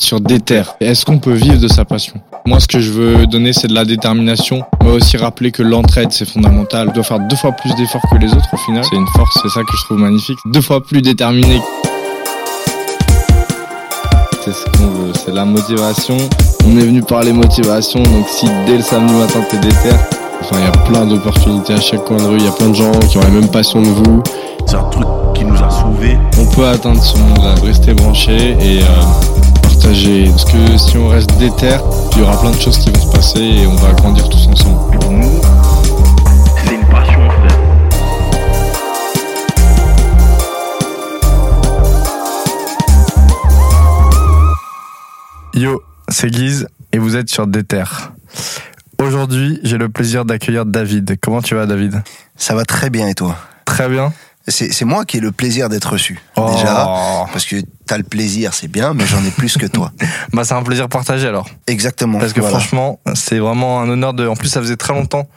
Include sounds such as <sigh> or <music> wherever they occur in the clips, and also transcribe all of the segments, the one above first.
sur Déter. Est-ce qu'on peut vivre de sa passion? Moi, ce que je veux donner, c'est de la détermination, mais aussi rappeler que l'entraide, c'est fondamental. On doit faire deux fois plus d'efforts que les autres au final. C'est une force, c'est ça que je trouve magnifique. Deux fois plus déterminé. C'est ce qu'on veut, c'est la motivation. On est venu parler motivation, donc si dès le samedi matin t'es déter, enfin il y a plein d'opportunités à chaque coin de rue, il y a plein de gens qui ont la même passion que vous. C'est un truc qui nous a sauvés. On peut atteindre ce monde-là, rester branché et euh, partager. Parce que si on reste déter, il y aura plein de choses qui vont se passer et on va grandir tous ensemble. Pour nous, c'est une passion, frère. Yo, c'est Guise et vous êtes sur Déter. Aujourd'hui, j'ai le plaisir d'accueillir David. Comment tu vas, David? Ça va très bien et toi? Très bien. C'est moi qui ai le plaisir d'être reçu. Oh. Déjà, parce que t'as le plaisir, c'est bien, mais j'en ai plus que toi. <laughs> Bah, c'est un plaisir partagé alors. Exactement. Parce que voilà. franchement, c'est vraiment un honneur de. En plus, ça faisait très longtemps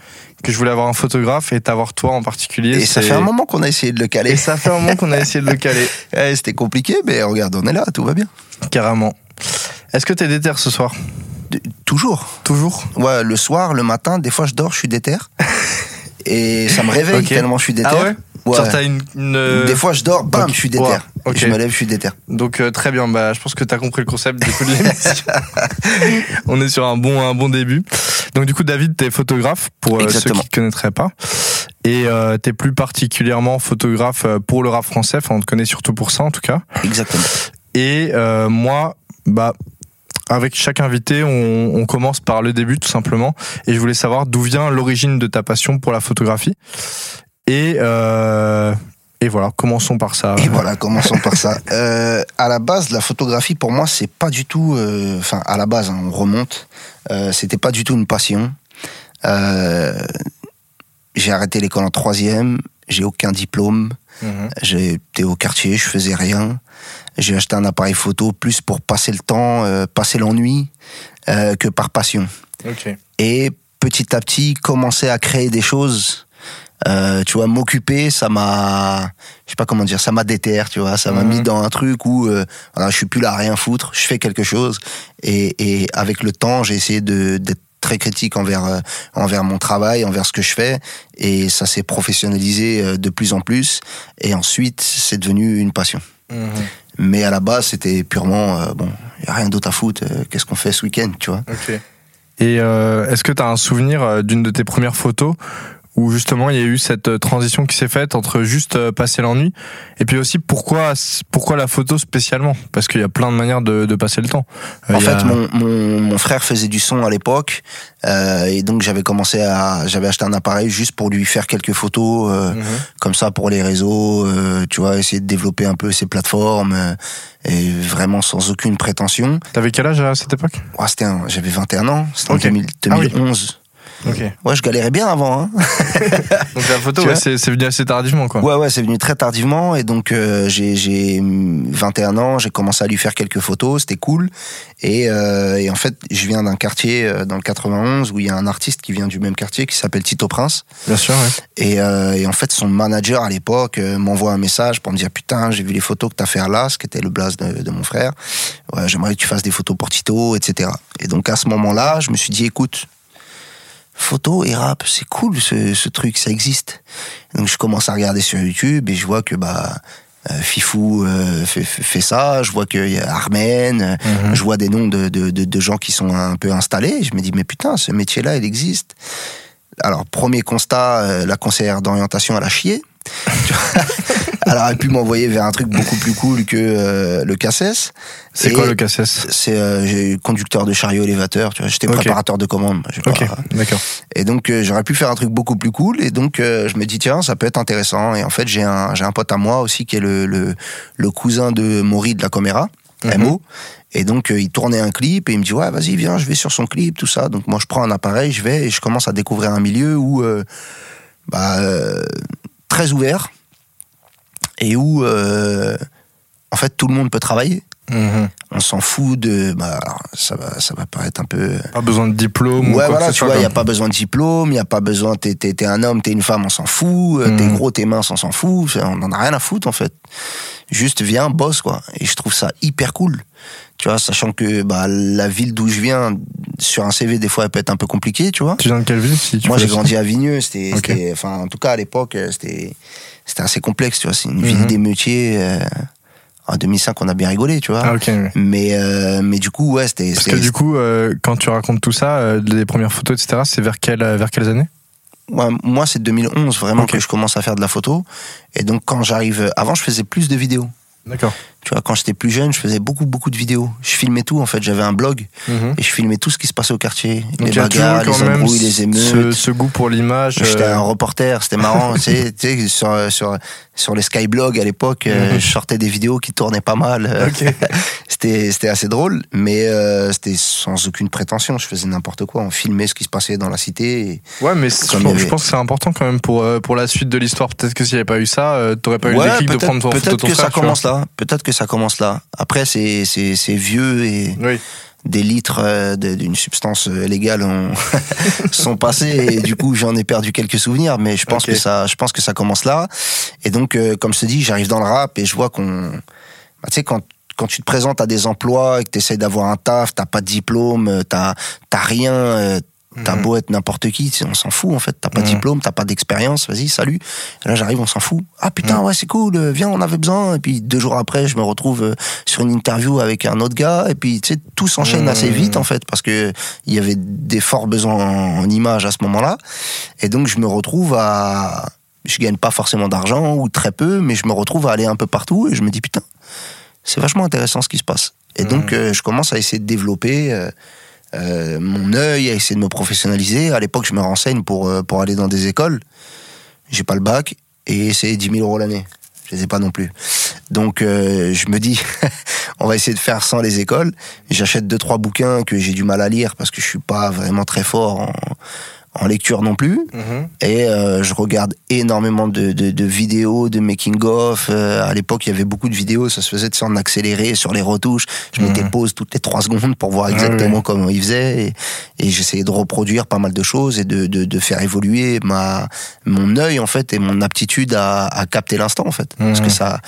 que je voulais avoir un photographe et t'avoir toi en particulier. Et ça fait un moment qu'on a essayé de le caler. Et ça fait un moment qu'on a essayé de le <laughs> caler. Eh, C'était compliqué, mais regarde, on est là, tout va bien. Carrément. Est-ce que t'es déter ce soir? De- toujours. Toujours? Ouais, le soir, le matin, des fois je dors, je suis déter. <laughs> Et ça me réveille tellement je suis déter. Ah ouais Ouais. Genre, t'as une. une, euh, Des fois je dors, bam, je suis déter. Ouais, ok. Je me lève, je suis déter. Donc euh, très bien, bah, je pense que tu as compris le concept du coup de l'émission. <laughs> On est sur un bon, un bon début. Donc du coup David, tu es photographe pour euh, ceux qui ne connaîtraient pas. Et euh, tu es plus particulièrement photographe pour le rap français, enfin on te connaît surtout pour ça en tout cas. Exactement. Et moi, bah, avec chaque invité, on, on commence par le début tout simplement. Et je voulais savoir d'où vient l'origine de ta passion pour la photographie. Et, euh, et voilà, commençons par ça. Et voilà, commençons par ça. <laughs> Euh, à la base, la photographie, pour moi, c'est pas du tout. euh, Enfin, à la base, hein, on remonte. Euh, C'était pas du tout une passion. J'ai arrêté l'école en troisième. J'ai aucun diplôme. Mhm. J'étais au quartier, je faisais rien. J'ai acheté un appareil photo plus pour passer le temps, euh, passer l'ennui, euh, que par passion. Et petit à petit, commencer à créer des choses. Euh, tu vois, m'occuper, ça m'a, je sais pas comment dire, ça m'a déter, tu vois, ça m'a Mhm. mis dans un truc où, euh, voilà, je suis plus là à rien foutre, je fais quelque chose. Et, et avec le temps, j'ai essayé de d'être très critique envers euh, envers mon travail, envers ce que je fais, et ça s'est professionnalisé euh, de plus en plus. Et ensuite, c'est devenu une passion. Mhm. Mais à la base, c'était purement, euh, bon, y a rien d'autre à foutre. euh, Qu'est-ce qu'on fait ce week-end, tu vois Ok. Et euh, est-ce que tu as un souvenir d'une de tes premières photos où justement il y a eu cette euh, transition qui s'est faite entre juste euh, passer l'ennui et puis aussi pourquoi pourquoi la photo spécialement? Parce qu'il y a plein de manières de, de passer le temps. Euh, En il y a- fait, mon, mon, mon frère faisait du son à l'époque, euh, et donc j'avais commencé à, j'avais acheté un appareil juste pour lui faire quelques photos, euh, Mhm. comme ça pour les réseaux, euh, tu vois, essayer de développer un peu ses plateformes, euh, et vraiment sans aucune prétention. T'avais quel âge à cette époque? Ouais, c'était un- j'avais 21 ans, c'était en 2000 Ah oui. 2011. Ok. Ouais, je galérais bien avant. Hein. <laughs> Donc la photo, ouais, c'est c'est venu assez tardivement quoi. Ouais, ouais, c'est venu très tardivement et donc euh, j'ai j'ai, hum, 21 ans, j'ai commencé à lui faire quelques photos, c'était cool. Et, euh, et en fait, je viens d'un quartier euh, dans le 91 où il y a un artiste qui vient du même quartier qui s'appelle Tito Prince. Bien sûr. Ouais. Et, et en fait, son manager à l'époque m'envoie un message pour me dire putain, j'ai vu les photos que t'as fait là, ce qui était le blaze de, de mon frère. Ouais, j'aimerais que tu fasses des photos pour Tito, etc. Et donc à ce moment-là, je me suis dit écoute. Photo et rap, c'est cool ce, ce truc, ça existe. Donc je commence à regarder sur YouTube et je vois que bah euh, Fifou euh, fait, fait- fait ça, je vois qu'il y a Armen, Mhm. je vois des noms de, de, de, de gens qui sont un peu installés. Je me dis mais putain, ce métier-là, il existe. Alors premier constat, euh, la conseillère d'orientation elle a chié. <laughs> Elle aurait pu m'envoyer vers un truc beaucoup plus cool que euh, le CACES. C'est quoi le cassesse C'est euh, conducteur de chariot élévateur. Tu vois, j'étais préparateur de commandes. j'ai Ok. D'accord. et donc euh, j'aurais pu faire un truc beaucoup plus cool. Et donc euh, je me dis tiens ça peut être intéressant. Et en fait j'ai un j'ai un pote à moi aussi qui est le le, le cousin de Maury de la Caméra, Mhm. MO. Et donc euh, il tournait un clip et il me dit ouais vas-y viens je vais sur son clip tout ça. Donc moi je prends un appareil je vais et je commence à découvrir un milieu où euh, bah euh, très ouvert et où euh, en fait tout le monde peut travailler. Mhm. On s'en fout de. Bah, alors, ça va, ça va paraître un peu. Pas besoin de diplôme ou Ouais, quoi voilà, tu vois, il n'y a pas besoin de diplôme, il n'y a pas besoin. T'es, t'es, t'es un homme, t'es une femme, on s'en fout. euh, T'es Mhm. gros, t'es mince, on s'en fout. On en a rien à foutre, en fait. Juste viens, bosse, quoi. Et je trouve ça hyper cool. Tu vois, sachant que bah, la ville d'où je viens, sur un CV, des fois, elle peut être un peu compliquée, tu vois. Tu viens de quelle ville si tu Moi, j'ai grandi à Vigneux. C'était, Ok. c'était- enfin, en tout cas, à l'époque, euh, c'était, c'était assez complexe, tu vois. C'est une Mhm. ville des métiers. euh, en 2005, on a bien rigolé, tu vois. Ah, ok. ouais. Mais, euh, mais du coup, ouais, c'était. Parce que du coup, euh, quand tu racontes tout ça, euh, les premières photos, etc., c'est vers, quelle, vers quelles années? Ouais, moi, c'est 2011 vraiment que je commence à faire de la photo. Et donc, quand j'arrive. Avant, je faisais plus de vidéos. D'accord. Tu vois, quand j'étais plus jeune, je faisais beaucoup, beaucoup de vidéos. Je filmais tout, en fait. J'avais un blog et je filmais tout ce qui se passait au quartier. Donc les bagarres, les embrouilles, les émeutes. ce goût pour l'image. J'étais euh, un reporter, c'était marrant. tu sais, <laughs> sur, sur, sur les skyblogs à l'époque, euh, Mhm. je sortais des vidéos qui tournaient pas mal. Euh, <laughs> Ok. <laughs> C'était c'était assez drôle, mais euh, c'était sans aucune prétention. Je faisais n'importe quoi. On filmait ce qui se passait dans la cité. et- Ouais, mais je, pense- je avait- pense que c'est important quand même pour, euh, pour la suite de l'histoire. Peut-être que s'il n'y avait pas eu ça, t'aurais pas eu Ouais, le déclic de prendre ton Peut-être que frère. ça vois. commence là. Peut-être que ça commence là. Après, c'est c'est c'est vieux et Oui. Des litres euh, d'une substance euh, légale ont, <laughs> sont passés et du coup j'en ai perdu quelques souvenirs. Mais je pense que ça, je pense que ça commence là. Et donc, euh, comme je te dis, j'arrive dans le rap et je vois qu'on, bah, tu sais, quand quand tu te présentes à des emplois et que tu essaies d'avoir un taf, t'as pas de diplôme, t'as t'as rien, t'as Mhm. beau être n'importe qui, on s'en fout en fait. T'as pas de Mhm. diplôme, t'as pas d'expérience, vas-y, salut. Et là j'arrive, on s'en fout. Ah putain, Mhm. ouais, c'est cool, euh, viens, on avait besoin. Et puis deux jours après, je me retrouve euh, sur une interview avec un autre gars. Et puis tu sais, tout s'enchaîne assez vite en fait, parce que il y avait des forts besoins en, en images à ce moment-là. Et donc je me retrouve à je gagne pas forcément d'argent ou très peu, mais je me retrouve à aller un peu partout et je me dis putain, c'est vachement intéressant ce qui se passe. Et donc euh, je commence à essayer de développer euh, euh, mon œil, à essayer de me professionnaliser. À l'époque, je me renseigne pour euh, pour aller dans des écoles. J'ai pas le bac et c'est 10 000 euros l'année. Je les ai pas non plus. Donc euh, je me dis, <laughs> on va essayer de faire sans les écoles. J'achète deux trois bouquins que j'ai du mal à lire parce que je suis pas vraiment très fort en, en lecture non plus. Mhm. Et euh, je regarde énormément de, de, de vidéos, de making-of. Euh, à l'époque, il y avait beaucoup de vidéos, ça se faisait en accéléré sur les retouches. Je mettais Mhm. pause toutes les trois secondes pour voir Ah exactement comment ils faisaient. Et, et j'essayais de reproduire pas mal de choses et de, de, de faire évoluer ma, mon œil, en fait, et mon aptitude à, à capter l'instant, en fait. Parce Mhm. que ça,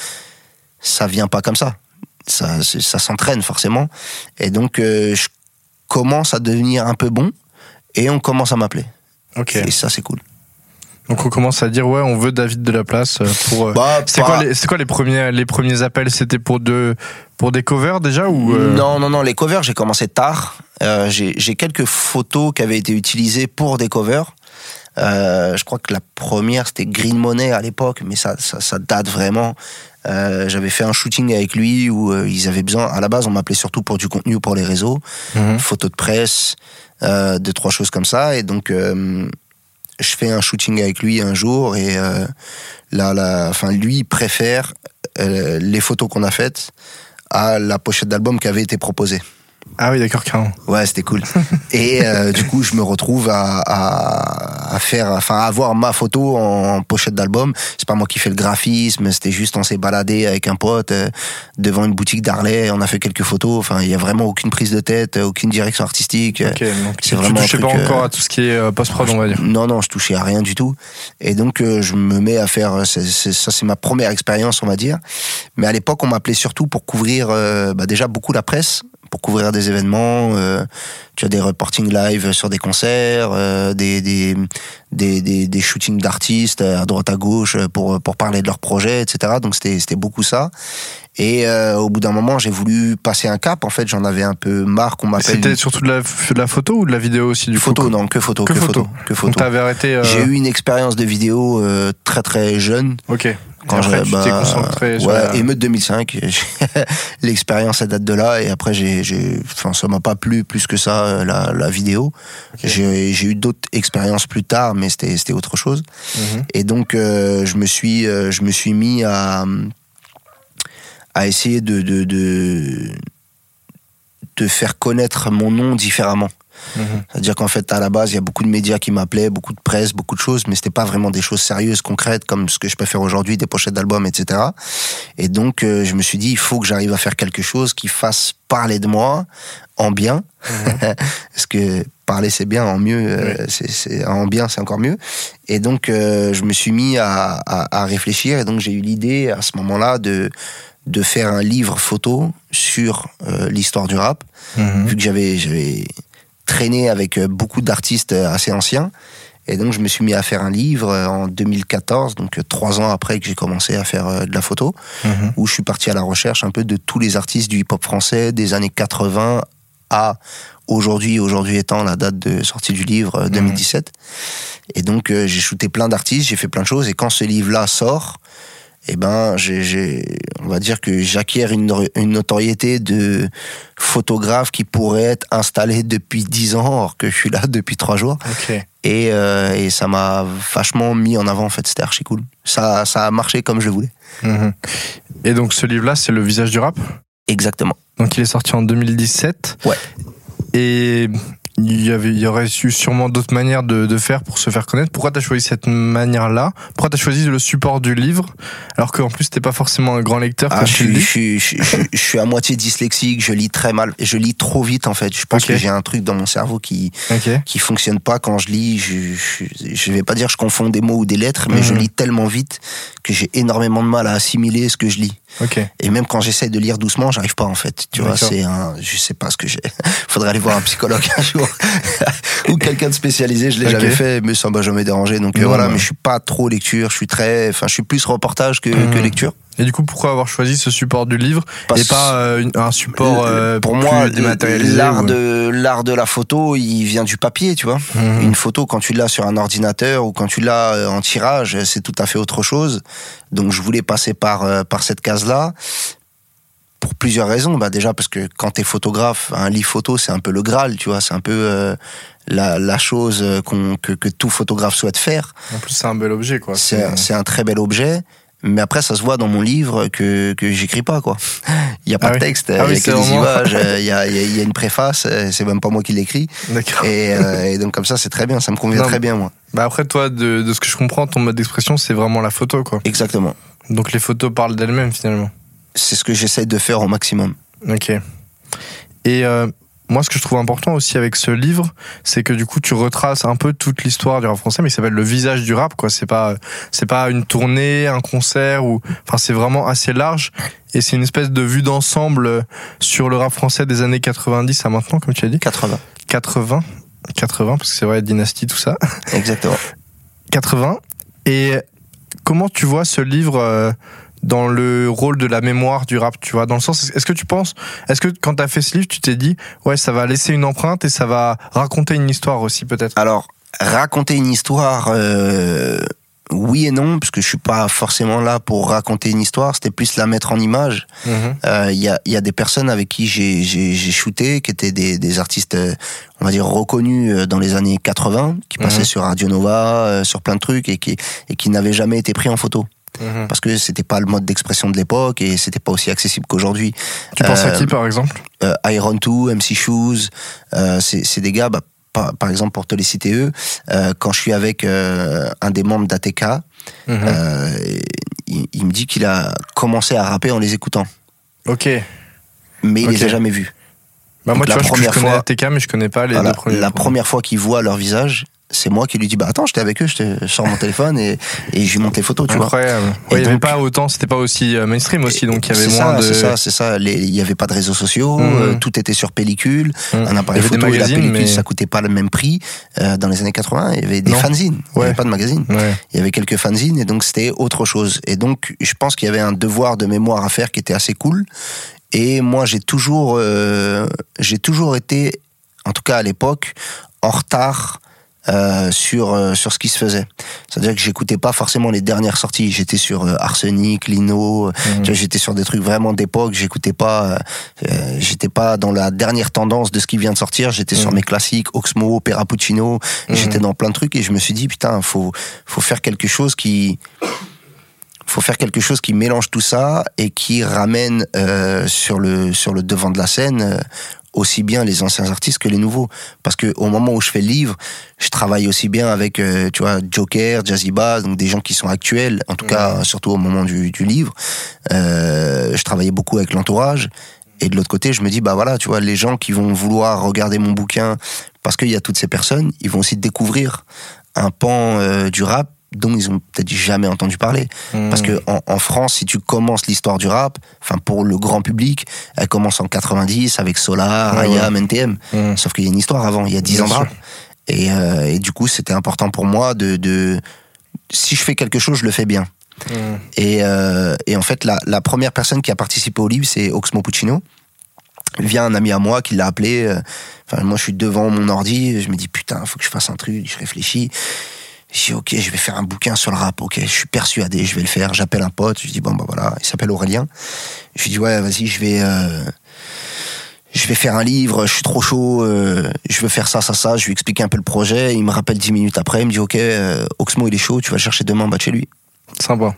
ça vient pas comme ça. Ça s'entraîne, forcément. Et donc, euh, je commence à devenir un peu bon et on commence à m'appeler. Ok. Et ça, c'est cool. Donc on commence à dire ouais, on veut David de la place euh, pour. euh, Bah, C'est quoi, les, c'est quoi les premiers, les premiers appels? C'était pour, de, pour des covers déjà ou euh, Non, non, non, les covers, j'ai commencé tard. Euh, j'ai quelques photos qui avaient été utilisées pour des covers. Euh, je crois que la première, c'était Green Money à l'époque, mais ça, ça, ça date vraiment. Euh, J'avais fait un shooting avec lui où euh, ils avaient besoin. À la base, on m'appelait surtout pour du contenu pour les réseaux, Mhm. photos de presse, euh, deux trois choses comme ça. Et donc, euh, je fais un shooting avec lui un jour et euh, là, là, enfin, lui préfère euh, les photos qu'on a faites à la pochette d'album qui avait été proposée. Ah oui, d'accord, carrément. Ouais, c'était cool. <laughs> Et euh, du coup, je me retrouve à, à, à faire, enfin, à avoir ma photo en pochette d'album. C'est pas moi qui fais le graphisme, c'était juste on s'est baladé avec un pote euh, devant une boutique d'Arlay, on a fait quelques photos. Enfin, il y a vraiment aucune prise de tête, aucune direction artistique. Ok, donc c'est tu, tu vraiment un touchais pas euh, encore à tout ce qui est euh, post-prod, on va dire. Non, non, je touchais à rien du tout. Et donc, euh, je me mets à faire. euh, c'est- c'est- ça, c'est ma première expérience, on va dire. Mais à l'époque, on m'appelait surtout pour couvrir euh, bah, déjà beaucoup la presse, pour couvrir des événements. euh, tu as des reporting live sur des concerts, euh, des, des, des, des, des shootings d'artistes à droite à gauche pour, pour parler de leurs projets, etc. Donc, c'était c'était beaucoup ça. Et euh, au bout d'un moment, j'ai voulu passer un cap. En fait, j'en avais un peu marre qu'on m'appelle. C'était surtout de la, de la photo ou de la vidéo aussi du coup Photo, non, que photo, Que que, photo. photo, que Donc photo. t'avais arrêté. J'ai eu une expérience de vidéo très très jeune. Ok. Quand après, tu bah, t'es concentré sur ouais, la- émeute 2005. <laughs> L'expérience elle date de là et après j'ai, enfin ça m'a pas plu plus que ça euh, la, la vidéo. J'ai, j'ai eu d'autres expériences plus tard, mais c'était c'était autre chose. Mhm. Et donc euh, je me suis euh, je me suis mis à à essayer de de de, de faire connaître mon nom différemment. Mhm. C'est-à-dire qu'en fait, à la base, il y a beaucoup de médias qui m'appelaient, beaucoup de presse, beaucoup de choses, mais c'était pas vraiment des choses sérieuses, concrètes, comme ce que je peux faire aujourd'hui, des pochettes d'albums, etc. Et donc, euh, je me suis dit, il faut que j'arrive à faire quelque chose qui fasse parler de moi en bien, <laughs> parce que parler c'est bien, en mieux, euh, c'est, c'est- en bien c'est encore mieux. Et donc, euh, je me suis mis à, à, à réfléchir, et donc j'ai eu l'idée à ce moment-là de de faire un livre photo sur euh, l'histoire du rap Mhm. vu que j'avais traîné avec euh, beaucoup d'artistes euh, assez anciens. Et donc, je me suis mis à faire un livre euh, en 2014, donc trois ans après que j'ai commencé à faire de la photo, Mhm. où je suis parti à la recherche un peu de tous les artistes du hip-hop français des années 80 à aujourd'hui, aujourd'hui étant la date de sortie du livre euh, 2017. Et donc, j'ai shooté plein d'artistes, j'ai fait plein de choses. Et quand ce livre-là sort, eh ben, j'ai, on va dire que j'acquiers une, une notoriété de photographe qui pourrait être installé depuis 10 ans, alors que je suis là <laughs> depuis 3 jours. Et, euh, et ça m'a vachement mis en avant, en fait. C'était archi cool. Ça, ça a marché comme je voulais. Mhm. Et donc ce livre-là, c'est le visage du rap? Exactement. Donc il est sorti en 2017. Ouais. Et il y, avait, il y aurait eu sûrement d'autres manières de, de faire pour se faire connaître. Pourquoi t'as choisi cette manière-là? Pourquoi t'as choisi le support du livre? Alors qu'en plus t'es pas forcément un grand lecteur Ah, je, je, suis, je, suis- je à moitié dyslexique, je lis très mal. Je lis trop vite, en fait. Je pense que j'ai un truc dans mon cerveau qui, Ok. qui fonctionne pas quand je lis. Je, vais pas dire je confonds des mots ou des lettres, mais je Mhm. lis tellement vite que j'ai énormément de mal à assimiler ce que je lis. Et même quand j'essaie de lire doucement, j'arrive pas en fait. Tu vois, c'est un, je sais pas ce que j'ai. <laughs> Faudrait aller voir un psychologue un jour ou quelqu'un de spécialisé. Je l'ai jamais fait, mais ça m'a jamais dérangé. Donc euh, voilà, mais je suis pas trop lecture. Je suis très, enfin, je suis plus reportage que, Mhm. que lecture. Et du coup, pourquoi avoir choisi ce support du livre Parce et pas euh, un support euh, pour moi, dématérialisé l'art ou- de l'art de la photo, il vient du papier, tu vois. Mhm. Une photo, quand tu l'as sur un ordinateur ou quand tu l'as en tirage, c'est tout à fait autre chose. Donc, je voulais passer par, par cette case-là pour plusieurs raisons. Bah, déjà, parce que quand tu es photographe, un livre photo, c'est un peu le Graal, tu vois. C'est un peu euh, la, la chose euh, qu'on, que, que tout photographe souhaite faire. En plus, c'est un bel objet, quoi. C'est, un- c'est un très bel objet. Mais après, ça se voit dans mon livre que, que j'écris pas, quoi. <laughs> Il y a pas Ah de oui. texte, il Ah y a que des images, euh, il y a, <laughs> y a- il y a une préface, euh, c'est même pas moi qui l'écris. D'accord. Et, euh, <laughs> et donc comme ça, c'est très bien, ça me convient Non, très bien, moi. Bah après, toi, de, de ce que je comprends, ton mode d'expression, c'est vraiment la photo, quoi. Exactement. Donc les photos parlent d'elles-mêmes, finalement. C'est ce que j'essaie de faire au maximum. Ok. Et euh, moi, ce que je trouve important aussi avec ce livre, c'est que du coup, tu retraces un peu toute l'histoire du rap français, mais il s'appelle Le visage du rap, quoi. C'est pas, c'est pas une tournée, un concert, ou, enfin, c'est vraiment assez large. Et c'est une espèce de vue d'ensemble sur le rap français des années 90 à maintenant, comme tu as dit. 80. 80. 80, parce que c'est vrai, dynastie, tout ça. Exactement. 80. Et comment tu vois ce livre euh, dans le rôle de la mémoire du rap, tu vois Dans le sens, est-ce que tu penses, est-ce que quand tu as fait ce livre, tu t'es dit, ouais, ça va laisser une empreinte et ça va raconter une histoire aussi, peut-être? Alors, raconter une histoire, euh, oui et non, parce que je suis pas forcément là pour raconter une histoire, c'était plus la mettre en image. Mhm. Euh, Il y, a, il y a des personnes avec qui j'ai shooté, qui étaient des, des artistes, euh, on va dire, reconnus dans les années 80, qui passaient Mhm. sur Radio Nova, euh, sur plein de trucs, et qui, et qui n'avaient jamais été pris en photo. Mhm. Parce que c'était pas le mode d'expression de l'époque, et c'était pas aussi accessible qu'aujourd'hui. Tu penses à Euh, qui, par exemple? euh, Iron 2, MC Shoes, euh, c'est des gars, bah, par, par exemple pour te les citer eux, euh, quand je suis avec euh, un des membres d'ATK, Mhm. euh, il, il me dit qu'il a commencé à rapper en les écoutant, Ok. mais il Ok. les a jamais vus. Bah, moi, Donc, tu la vois, je, je première connais fois- ATK, mais je connais pas les Voilà, deux premiers. la première fois qu'il voit leur visage, c'est moi qui lui dis bah attends, j'étais avec eux, je, sors mon téléphone et, et je lui montre les photos, tu vois. Incroyable. Et Ouais, il y avait pas autant, c'était pas aussi euh, mainstream aussi, donc il y avait moins ça, de. C'est ça, c'est ça. Il y avait pas de réseaux sociaux, Mhm. euh, tout était sur pellicule. Mhm. Un appareil Il photo et la pellicule, mais- ça coûtait pas le même prix. Euh, dans les années 80, il y avait des Non. fanzines. Il y Ouais. avait pas de magazines. Ouais. Il y avait quelques fanzines et donc c'était autre chose. Et donc je pense qu'il y avait un devoir de mémoire à faire qui était assez cool. Et moi j'ai toujours, euh, j'ai toujours été, en tout cas à l'époque, en retard. Euh, sur euh, sur ce qui se faisait. C'est-à-dire que j'écoutais pas forcément les dernières sorties. J'étais sur euh, Arsenic, Lino. euh, Mhm. J'étais sur des trucs vraiment d'époque. J'écoutais pas. euh, j'étais pas dans la dernière tendance de ce qui vient de sortir. J'étais sur Mhm. mes classiques, Oxmo, Perapuccino. Mhm. J'étais dans plein de trucs et je me suis dit putain, faut faut faire quelque chose qui faut faire quelque chose qui mélange tout ça et qui ramène euh, sur le sur le devant de la scène euh, aussi bien les anciens artistes que les nouveaux. Parce que au moment où je fais le livre, je travaille aussi bien avec, euh, tu vois, Joker, Jazzy Bass, donc des gens qui sont actuels, en tout cas, surtout au moment du, du livre. Euh, je travaillais beaucoup avec l'entourage. Et de l'autre côté, je me dis, bah voilà, tu vois, les gens qui vont vouloir regarder mon bouquin, parce qu'il y a toutes ces personnes, ils vont aussi découvrir un pan euh, du rap dont ils ont peut-être jamais entendu parler. Parce que en, en France, si tu commences l'histoire du rap, enfin pour le grand public, elle commence en 90 avec Solar, Ouais, IAM, NTM. Mhm. Sauf qu'il y a une histoire avant, il y a 10 Bien ans de rap. Et, euh, et du coup, c'était important pour moi de, de... Si je fais quelque chose, je le fais bien. Et, euh, et en fait, la, la première personne qui a participé au livre, c'est Oxmo Puccino. Il vient un ami à moi qui l'a appelé. euh, Enfin, moi, je suis devant mon ordi. Je me dis, putain, faut que je fasse un truc. Je réfléchis. Je dis, ok, je vais faire un bouquin sur le rap. Ok, je suis persuadé, je vais le faire. J'appelle un pote. Je dis, bon, bah voilà. Il s'appelle Aurélien. Je lui dis, ouais, vas-y, je vais. euh, je vais faire un livre, je suis trop chaud, euh, je veux faire ça, ça, ça, je lui explique un peu le projet, il me rappelle 10 minutes après, il me dit ok, euh, Oxmo il est chaud, tu vas le chercher demain, bah chez lui. Sympa.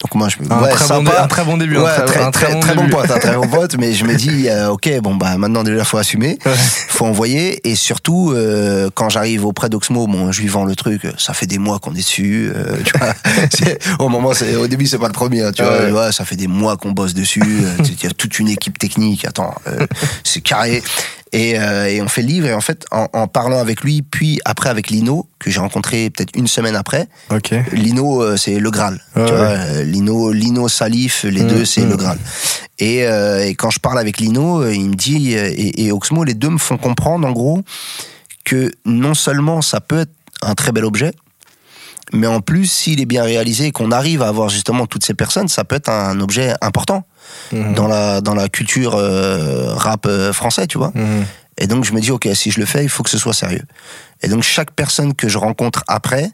Donc moi je me Un, ouais, très, bon, sympa. un très bon début. un Ouais, très, très, un très, très bon début. pote, un très bon pote, mais je me dis, <laughs> euh, ok, bon bah maintenant déjà faut assumer, Ouais. faut envoyer, et surtout euh, quand j'arrive auprès d'Oxmo, bon, je lui vends le truc, ça fait des mois qu'on est dessus, euh, tu vois, <laughs> c'est- au moment, c'est, au début c'est pas le premier, hein, tu vois, Ouais. ça fait des mois qu'on bosse dessus, euh, il y a toute une équipe technique, attends, euh, c'est carré. Et, euh, et on fait le livre, et en fait, en, en parlant avec lui, puis après avec Lino, que j'ai rencontré peut-être une semaine après, Ok. Lino, euh, c'est le Graal. Ouais, tu ouais. vois, euh, Lino, Lino, Salif, les Mm, deux, c'est mm. le Graal. Et, euh, et quand je parle avec Lino, euh, il me dit, euh, et, et Oxmo, les deux me font comprendre, en gros, que non seulement ça peut être un très bel objet, mais en plus, s'il est bien réalisé et qu'on arrive à avoir justement toutes ces personnes, ça peut être un objet important Mhm. dans la, dans la culture euh, rap euh, français, tu vois. Mhm. Et donc je me dis, ok, si je le fais, il faut que ce soit sérieux. Et donc chaque personne que je rencontre après,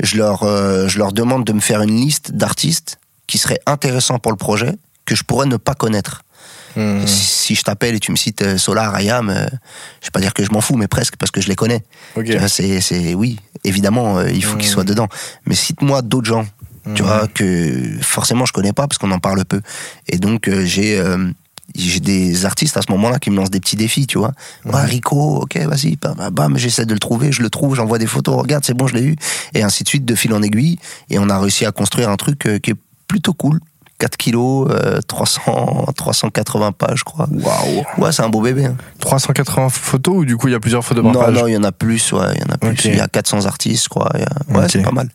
je leur, euh, je leur demande de me faire une liste d'artistes qui seraient intéressants pour le projet, que je pourrais ne pas connaître. Mhm. Si, je t'appelle et tu me cites euh, Solar, Ayam, euh, je vais pas dire que je m'en fous, mais presque parce que je les connais. C'est, oui, évidemment, euh, il faut qu'ils Mhm. soient dedans. Mais cite-moi d'autres gens, tu Mhm. vois, que forcément je connais pas parce qu'on en parle peu. Et donc euh, j'ai j'ai des artistes à ce moment-là qui me lancent des petits défis, tu vois. Rico, ok, vas-y, bam, bam, j'essaie de le trouver, je le trouve, j'envoie des photos, regarde, c'est bon, je l'ai eu. Et ainsi de suite, de fil en aiguille. Et on a réussi à construire un truc qui est plutôt cool. 4 kilos, euh, 300, 380 pages, je crois. Waouh. Ouais, c'est un beau bébé. hein. 380 photos ou du coup il y a plusieurs photos par Non, page non, il y en a plus, ouais, il y en a plus. Il y a 400 artistes, je crois. a- Ouais, c'est pas mal.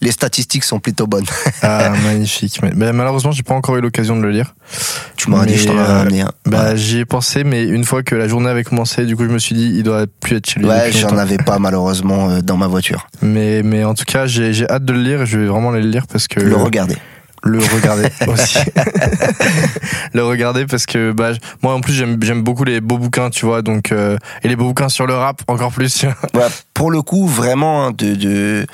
Les statistiques sont plutôt bonnes. <laughs> Ah, magnifique. Mais, mais malheureusement, j'ai pas encore eu l'occasion de le lire. Tu m'aurais dit, je t'en aurais euh, ramené un. Bah, j'y ai pensé, mais une fois que la journée avait commencé, du coup, je me suis dit, il doit plus être chez lui. Ouais, j'en avais pas malheureusement euh, dans ma voiture. <laughs> Mais, mais en tout cas, j'ai j'ai hâte de le lire et je vais vraiment aller le lire parce que. Le regarder. Le regarder <laughs> aussi. <laughs> le regarder parce que bah, moi en plus j'aime beaucoup les beaux bouquins, tu vois, donc euh, et les beaux bouquins sur le rap encore plus. <laughs> Ouais, pour le coup, vraiment, hein, de. de...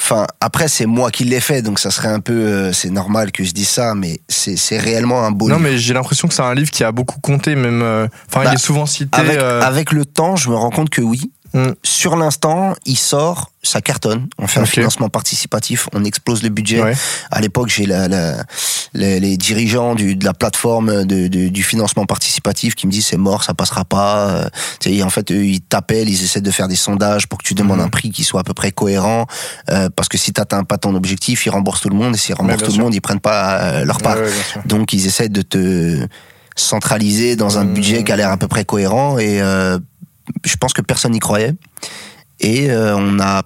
Enfin, après, c'est moi qui l'ai fait, donc ça serait un peu. euh, c'est normal que je dise ça, mais c'est c'est réellement un beau Non livre. mais j'ai l'impression que c'est un livre qui a beaucoup compté, même. euh, Enfin, Bah, il est souvent cité. Avec, avec le temps, je me rends compte que oui. Mm. Sur l'instant, il sort, ça cartonne. On fait un financement participatif, on explose le budget. ouais. À l'époque, j'ai la, la- les, les dirigeants du, de la plateforme de, de- du financement participatif qui me disent c'est mort, ça passera pas. Euh, tu en fait, eux, ils t'appellent, ils essaient de faire des sondages pour que tu demandes Mhm. un prix qui soit à peu près cohérent. euh, parce que si t'atteins pas ton objectif, ils remboursent tout le monde. Et s'ils remboursent tout sûr. le monde, ils prennent pas euh, leur part. Ouais, ouais. Donc, ils essaient de te centraliser dans un budget qui a l'air à peu près cohérent. Et euh, je pense que personne n'y croyait. Et euh, on a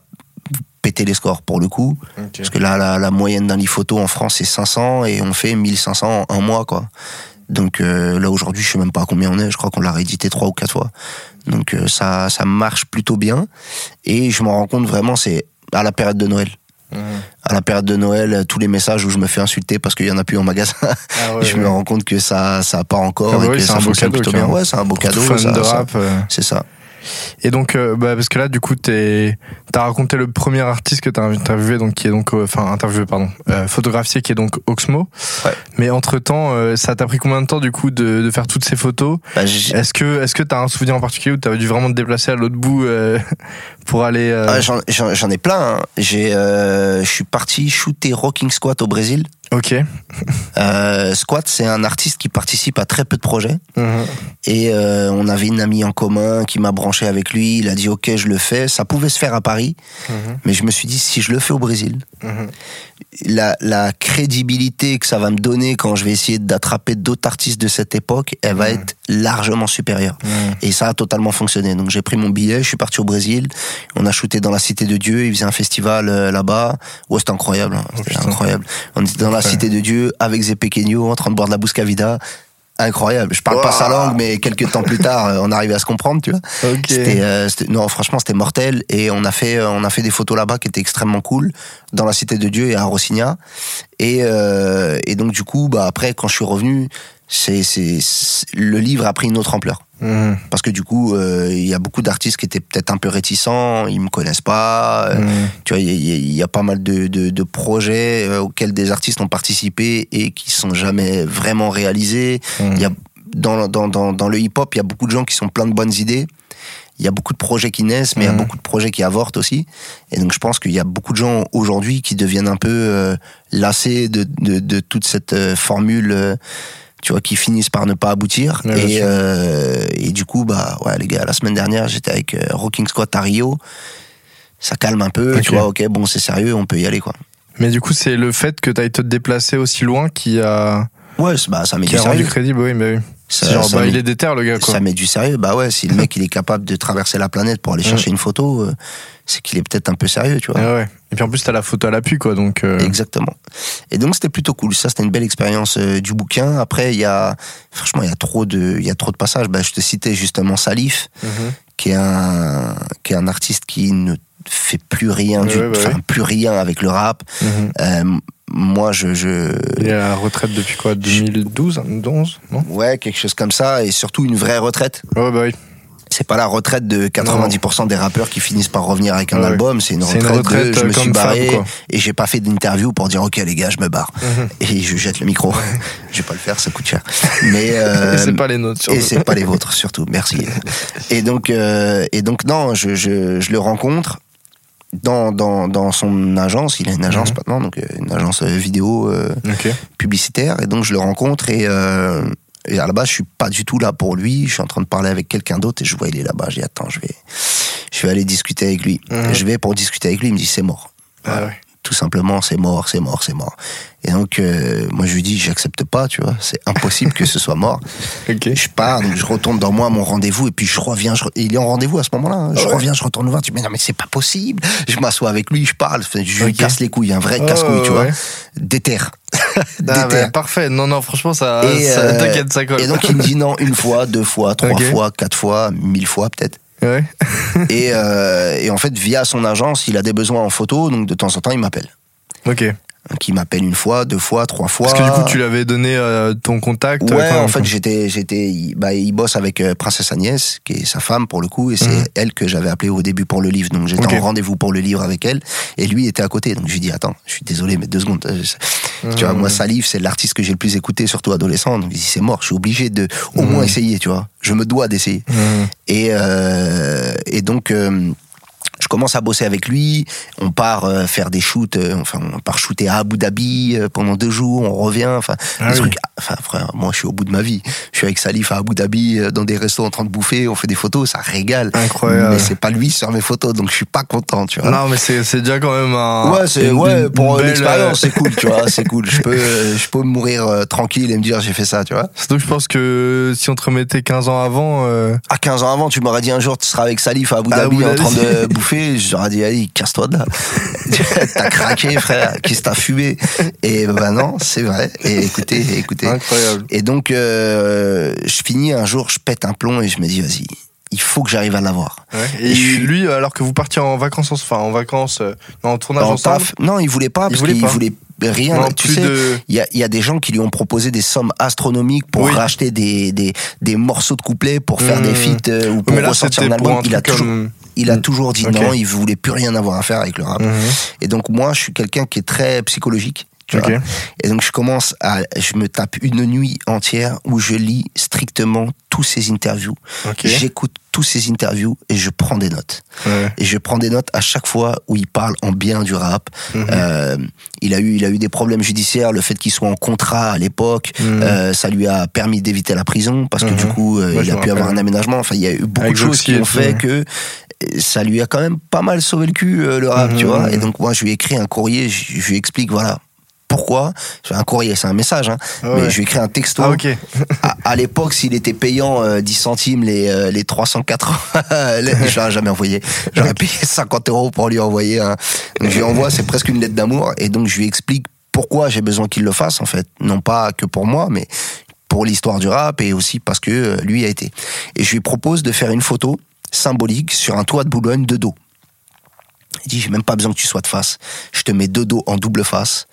pété les scores pour le coup. Parce que là, la, la moyenne d'un lit photo en France, c'est 500 et on fait 1500 en un mois, quoi. Donc euh, là, aujourd'hui, je sais même pas à combien on est. Je crois qu'on l'a réédité trois ou quatre fois. Donc euh, ça, ça marche plutôt bien. Et je m'en rends compte vraiment, c'est à la période de Noël. À la période de Noël, tous les messages où je me fais insulter parce qu'il y en a plus en magasin, Ah ouais, <laughs> je ouais. me rends compte que ça, ça part encore Ah bah et oui, que c'est ça un beau fonctionne cadeau, plutôt bien. Ouais, c'est un beau cadeau. fan ça- de ça- rap. euh. C'est ça. Et donc, euh, bah, parce que là, du coup, t'es- t'as raconté le premier artiste que t'as interviewé, donc qui est donc, euh, enfin, interviewé, pardon, euh, photographié, qui est donc Oxmo. Ouais. Mais entre temps, ça t'a pris combien de temps, du coup, de, de faire toutes ces photos? Bah, Est-ce que, est-ce que t'as un souvenir en particulier où t'avais dû vraiment te déplacer à l'autre bout pour aller. euh, Ah, j'en- ai plein. hein. J'ai, euh, je suis parti shooter Rocking Squat au Brésil. Ok. Euh, Squat, c'est un artiste qui participe à très peu de projets. Mhm. Et on avait une amie en commun qui m'a branché avec lui. Il a dit ok, je le fais. Ça pouvait se faire à Paris, Mhm. mais je me suis dit si je le fais au Brésil, Mhm. La, la crédibilité que ça va me donner quand je vais essayer d'attraper d'autres artistes de cette époque, elle va être largement supérieure. Et ça a totalement fonctionné. Donc j'ai pris mon billet, je suis parti au Brésil. On a shooté dans la Cité de Dieu. Il faisait un festival euh, là-bas. Ouais, c'était incroyable. hein. C'était putain. incroyable. On était dans la. Cité de Dieu avec Zé Pequeño en train de boire de la Buscavida. Incroyable. Je parle pas sa langue, mais quelques temps plus tard, euh, on arrivait à se comprendre, tu vois. Ok. C'était, euh, non, franchement, c'était mortel. Et on a fait, euh, on a fait des photos là-bas qui étaient extrêmement cool, dans la Cité de Dieu et à Rossigna. Et, euh, et donc, du coup, bah, après, quand je suis revenu, c'est, le livre a pris une autre ampleur. Mhm. Parce que du coup, euh, il y a beaucoup d'artistes qui étaient peut-être un peu réticents, ils me connaissent pas. euh, Mhm. Tu vois, il y, a- il y a pas mal de, de, de projets euh, auxquels des artistes ont participé et qui sont jamais vraiment réalisés. Mhm. Il y a dans, dans, dans, dans le hip-hop, il y a beaucoup de gens qui sont pleins de bonnes idées. Il y a beaucoup de projets qui naissent, mais il y a beaucoup de projets qui avortent aussi. Et donc, je pense qu'il y a beaucoup de gens aujourd'hui qui deviennent un peu euh, lassés de, de, de toute cette formule, tu vois, qui finissent par ne pas aboutir. Ouais, et, euh, et du coup, bah, ouais, les gars, la semaine dernière, j'étais avec euh, Rocking Squat à Rio. Ça calme un peu, tu vois, ok, bon, c'est sérieux, on peut y aller, quoi. Mais du coup, c'est le fait que tu ailles te déplacer aussi loin qui a, Ouais, bah, ça met qui du a rendu crédible. Oui, mais oui. Ça- C'est genre, ça bah, met- il est déter, le gars, quoi. Ça met du sérieux. Bah ouais, si le mec il est capable de traverser la planète pour aller chercher une photo, euh, c'est qu'il est peut-être un peu sérieux, tu vois. Ah ouais. Et puis en plus, t'as la photo à l'appui, quoi. Donc, euh, Exactement. Et donc c'était plutôt cool. Ça c'était une belle expérience euh, du bouquin. Après il y a franchement il y a trop de il y a trop de passages. Bah, je te citais justement Salif mhm. Qui est un qui est un artiste qui ne fait plus rien du Ouais, bah ouais. plus rien avec le rap. Mhm. Euh, moi je je Il est à la retraite depuis quoi? 2012 2011 Non? Ouais quelque chose comme ça et surtout une vraie retraite. Ouais, bah oui. C'est pas la retraite de 90% des rappeurs qui finissent par revenir avec un Ouais. album, c'est une retraite, une retraite, de je euh, me suis barré quoi. et j'ai pas fait d'interview pour dire ok les gars je me barre Mhm. et je jette le micro. <laughs> je vais pas le faire, ça coûte cher. Mais <laughs> euh, c'est pas les nôtres, surtout. et c'est pas les vôtres surtout, merci. <laughs> Et donc euh, et donc non, je, je, je le rencontre dans, dans, dans son agence, il a une agence Mhm. maintenant, donc euh, une agence vidéo euh, publicitaire et donc je le rencontre et, euh, et à la base je suis pas du tout là pour lui je suis en train de parler avec quelqu'un d'autre et je vois il est là-bas dis attends je vais je vais aller discuter avec lui Mhm. je vais pour discuter avec lui il me dit c'est mort Ah ouais. tout simplement c'est mort c'est mort c'est mort et donc euh, moi je lui dis j'accepte pas tu vois c'est impossible que ce soit mort <laughs> je pars, donc je retourne dans moi mon rendez-vous et puis je reviens. Je, il est en rendez-vous à ce moment-là. hein. Je Ah ouais. reviens, je retourne le voir. Tu me dis non mais c'est pas possible. Je m'assois avec lui, je parle, je lui casse les couilles, un vrai Oh, casse-couille, tu vois. ouais. Déterre. <laughs> Parfait. Non, non, franchement, ça, euh, t'inquiète, ça colle. Et donc il me dit non une fois, deux fois, <laughs> trois fois, quatre fois, mille fois peut-être. Ouais. <laughs> et, euh, et en fait via son agence, il a des besoins en photo, donc de temps en temps il m'appelle. Ok. Donc il m'appelle une fois, deux fois, trois fois. Parce que du coup, tu lui avais donné euh, ton contact. Ouais, en fait, j'étais, j'étais, il- bah, il bosse avec euh, Princesse Agnès, qui est sa femme pour le coup, et c'est Mhm. elle que j'avais appelé au début pour le livre. Donc j'étais Ok. en rendez-vous pour le livre avec elle, et lui était à côté. Donc je lui dis attends, je suis désolé, mais deux secondes. euh, Tu vois, Mhm. moi Salif, c'est l'artiste que j'ai le plus écouté, surtout adolescent. Donc il dit c'est mort, je suis obligé de au moins Mhm. essayer, tu vois. Je me dois d'essayer. Mhm. Et, euh, et donc, je commence à bosser avec lui. On part euh, faire des shoots, euh, enfin, on part shooter à Abu Dhabi euh, pendant deux jours. On revient, enfin, Ah des oui. trucs. Enfin, frère, moi, je suis au bout de ma vie. Je suis avec Salif à Abu Dhabi, dans des restos en train de bouffer. On fait des photos, ça régale. Incroyable. Mais c'est pas lui sur mes photos, donc je suis pas content, tu vois. Non, mais c'est c'est déjà quand même un. Ouais, c'est ouais une pour belle, l'expérience, c'est cool, tu vois, c'est cool. Je <laughs> peux, je peux mourir tranquille et me dire j'ai fait ça, tu vois. Surtout que je pense que si on te remettait 15 ans avant. À 15 ans avant, tu m'aurais dit un jour, tu seras avec Salif à Abu À Dhabi Abu en train Dhabi. de <laughs> bouffer. J'aurais dit, allez, casse-toi de là. <laughs> t'as craqué, frère. Qu'est-ce que t'as fumé? Et ben non, c'est vrai. Et écoutez, écoutez. Incroyable. Et donc, euh, je finis un jour, je pète un plomb et je me dis, vas-y, il faut que j'arrive à l'avoir. Ouais. Et Et je suis- lui, alors que vous partiez en vacances, enfin en vacances, euh, non, en tournage En ensemble. taf, non, il voulait pas, Il parce voulait qu'il voulait rien. Non, tu sais, de. il y a, il y a des gens qui lui ont proposé des sommes astronomiques pour Oui. racheter des, des, des morceaux de couplets, pour faire Mmh. des feats euh, ou pour là, ressortir un album. un Il a truc toujours, comme. il a toujours dit non, il voulait plus rien avoir à faire avec le rap. Mhm. Et donc moi, je suis quelqu'un qui est très psychologique. Tu vois. Ok. Et donc je commence à, je me tape une nuit entière où je lis strictement tous ces interviews. J'écoute tous ces interviews et je prends des notes. Ouais. Et je prends des notes à chaque fois où il parle en bien du rap. Mhm. Euh, il a eu, il a eu des problèmes judiciaires. Le fait qu'il soit en contrat à l'époque, Mhm. euh, ça lui a permis d'éviter la prison parce que Mhm. du coup, euh, il a pu avoir un aménagement. Enfin, il y a eu beaucoup Avec de choses qui ont fait que ça lui a quand même pas mal sauvé le cul le rap, Mhm. tu vois. Et donc moi, je lui ai écrit un courrier. Je, je lui explique voilà. Pourquoi Un courrier, c'est un message, hein. Ah mais ouais. je lui ai écrit un texto. Ah. <laughs> À, à l'époque, s'il était payant euh, 10 centimes les, euh, les 380, <laughs> les- je l'aurais jamais envoyé. J'aurais payé 50 euros pour lui envoyer un. Donc, je lui envoie, c'est presque une lettre d'amour. Et donc, je lui explique pourquoi j'ai besoin qu'il le fasse, en fait. Non pas que pour moi, mais pour l'histoire du rap et aussi parce que euh, lui a été. Et je lui propose de faire une photo symbolique sur un toit de Boulogne de dos. Il dit, j'ai même pas besoin que tu sois de face. Je te mets deux dos en double face,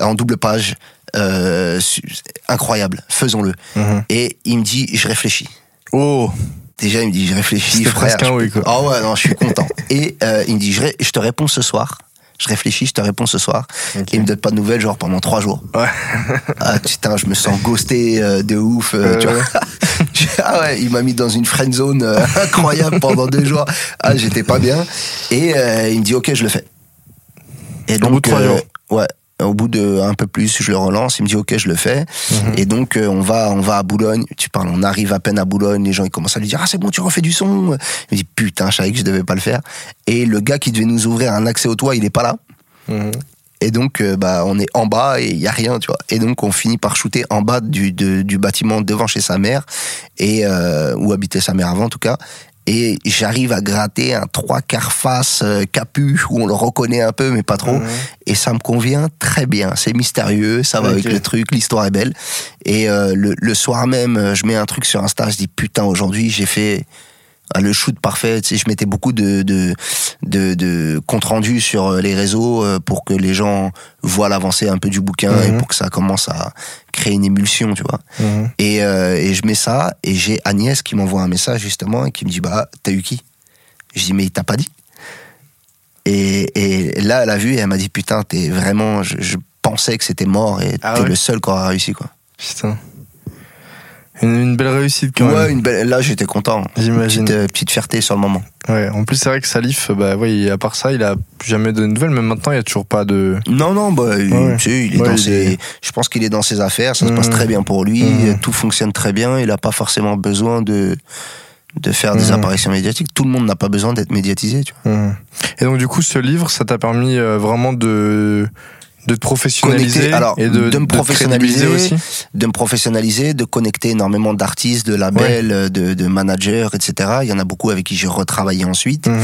en double page. Euh, incroyable, faisons-le. Mhm. Et il me dit, je réfléchis. Oh. Déjà, il me dit, je réfléchis, frère. presque un Je- oui, quoi. Ah ouais, non, je suis content. <laughs> Et euh, il me dit, je, ré- je te réponds ce soir. Je réfléchis, je te réponds ce soir. Et il me donne pas de nouvelles, genre pendant trois jours. Ouais. <laughs> Ah putain, je me sens ghosté euh, de ouf. tu vois. <laughs> ah ouais, il m'a mis dans une friend zone incroyable pendant deux jours. Ah, j'étais pas bien. Et il me dit, ok, je le fais. Et Au bout de trois jours. Ouais. Au bout de un peu plus, je le relance. Il me dit ok, je le fais. Mhm. Et donc euh, on va, on va à Boulogne. Tu parles, on arrive à peine à Boulogne. Les gens ils commencent à lui dire ah c'est bon, tu refais du son. Il me dit putain, je savais que je devais pas le faire. Et le gars qui devait nous ouvrir un accès au toit, il est pas là. Mhm. Et donc, euh, bah, on est en bas et il y a rien, tu vois. Et donc, on finit par shooter en bas du, de- du bâtiment devant chez sa mère et euh, où habitait sa mère avant, en tout cas. Et j'arrive à gratter un trois quarts face euh, capu où on le reconnaît un peu, mais pas trop. Mhm. Et ça me convient très bien. C'est mystérieux, ça va avec le truc, l'histoire est belle. Et euh, le, le soir même, euh, je mets un truc sur Insta, je dis putain, aujourd'hui j'ai fait le shoot parfait. Tu sais, je mettais beaucoup de, de, de, de compte rendu sur euh, les réseaux euh, pour que les gens voient l'avancée un peu du bouquin et Mhm. pour que ça commence à créer une émulsion, tu vois. Mhm. Et, euh, et je mets ça et j'ai Agnès qui m'envoie un message justement et qui me dit bah t'as eu qui? Je dis mais il t'a pas dit et, et là elle a vu et elle m'a dit putain t'es vraiment je, je pensais que c'était mort et Ah t'es ouais le seul qui aura réussi quoi. Putain. Une, une belle réussite quand ouais même. une belle là j'étais content. J'imagine. Petite, euh, petite fierté sur le moment. Ouais. En plus, c'est vrai que Salif, bah ouais, à part ça, il a jamais donné de nouvelles. Même maintenant, il y a toujours pas de. Non, non, bah, il, Ouais, ouais. tu sais, il est Ouais, dans il ses, est- je pense qu'il est dans ses affaires, ça se passe très bien pour lui, tout fonctionne très bien, il n'a pas forcément besoin de, de faire des apparitions médiatiques. Tout le monde n'a pas besoin d'être médiatisé, tu vois. Et donc, du coup, ce livre, ça t'a permis euh, vraiment de de te professionnaliser Connecter, alors, et de, de me professionnaliser. aussi. De me professionnaliser, de connecter énormément d'artistes, de labels, de, de managers, etc. Il y en a beaucoup avec qui j'ai retravaillé ensuite. Mhm.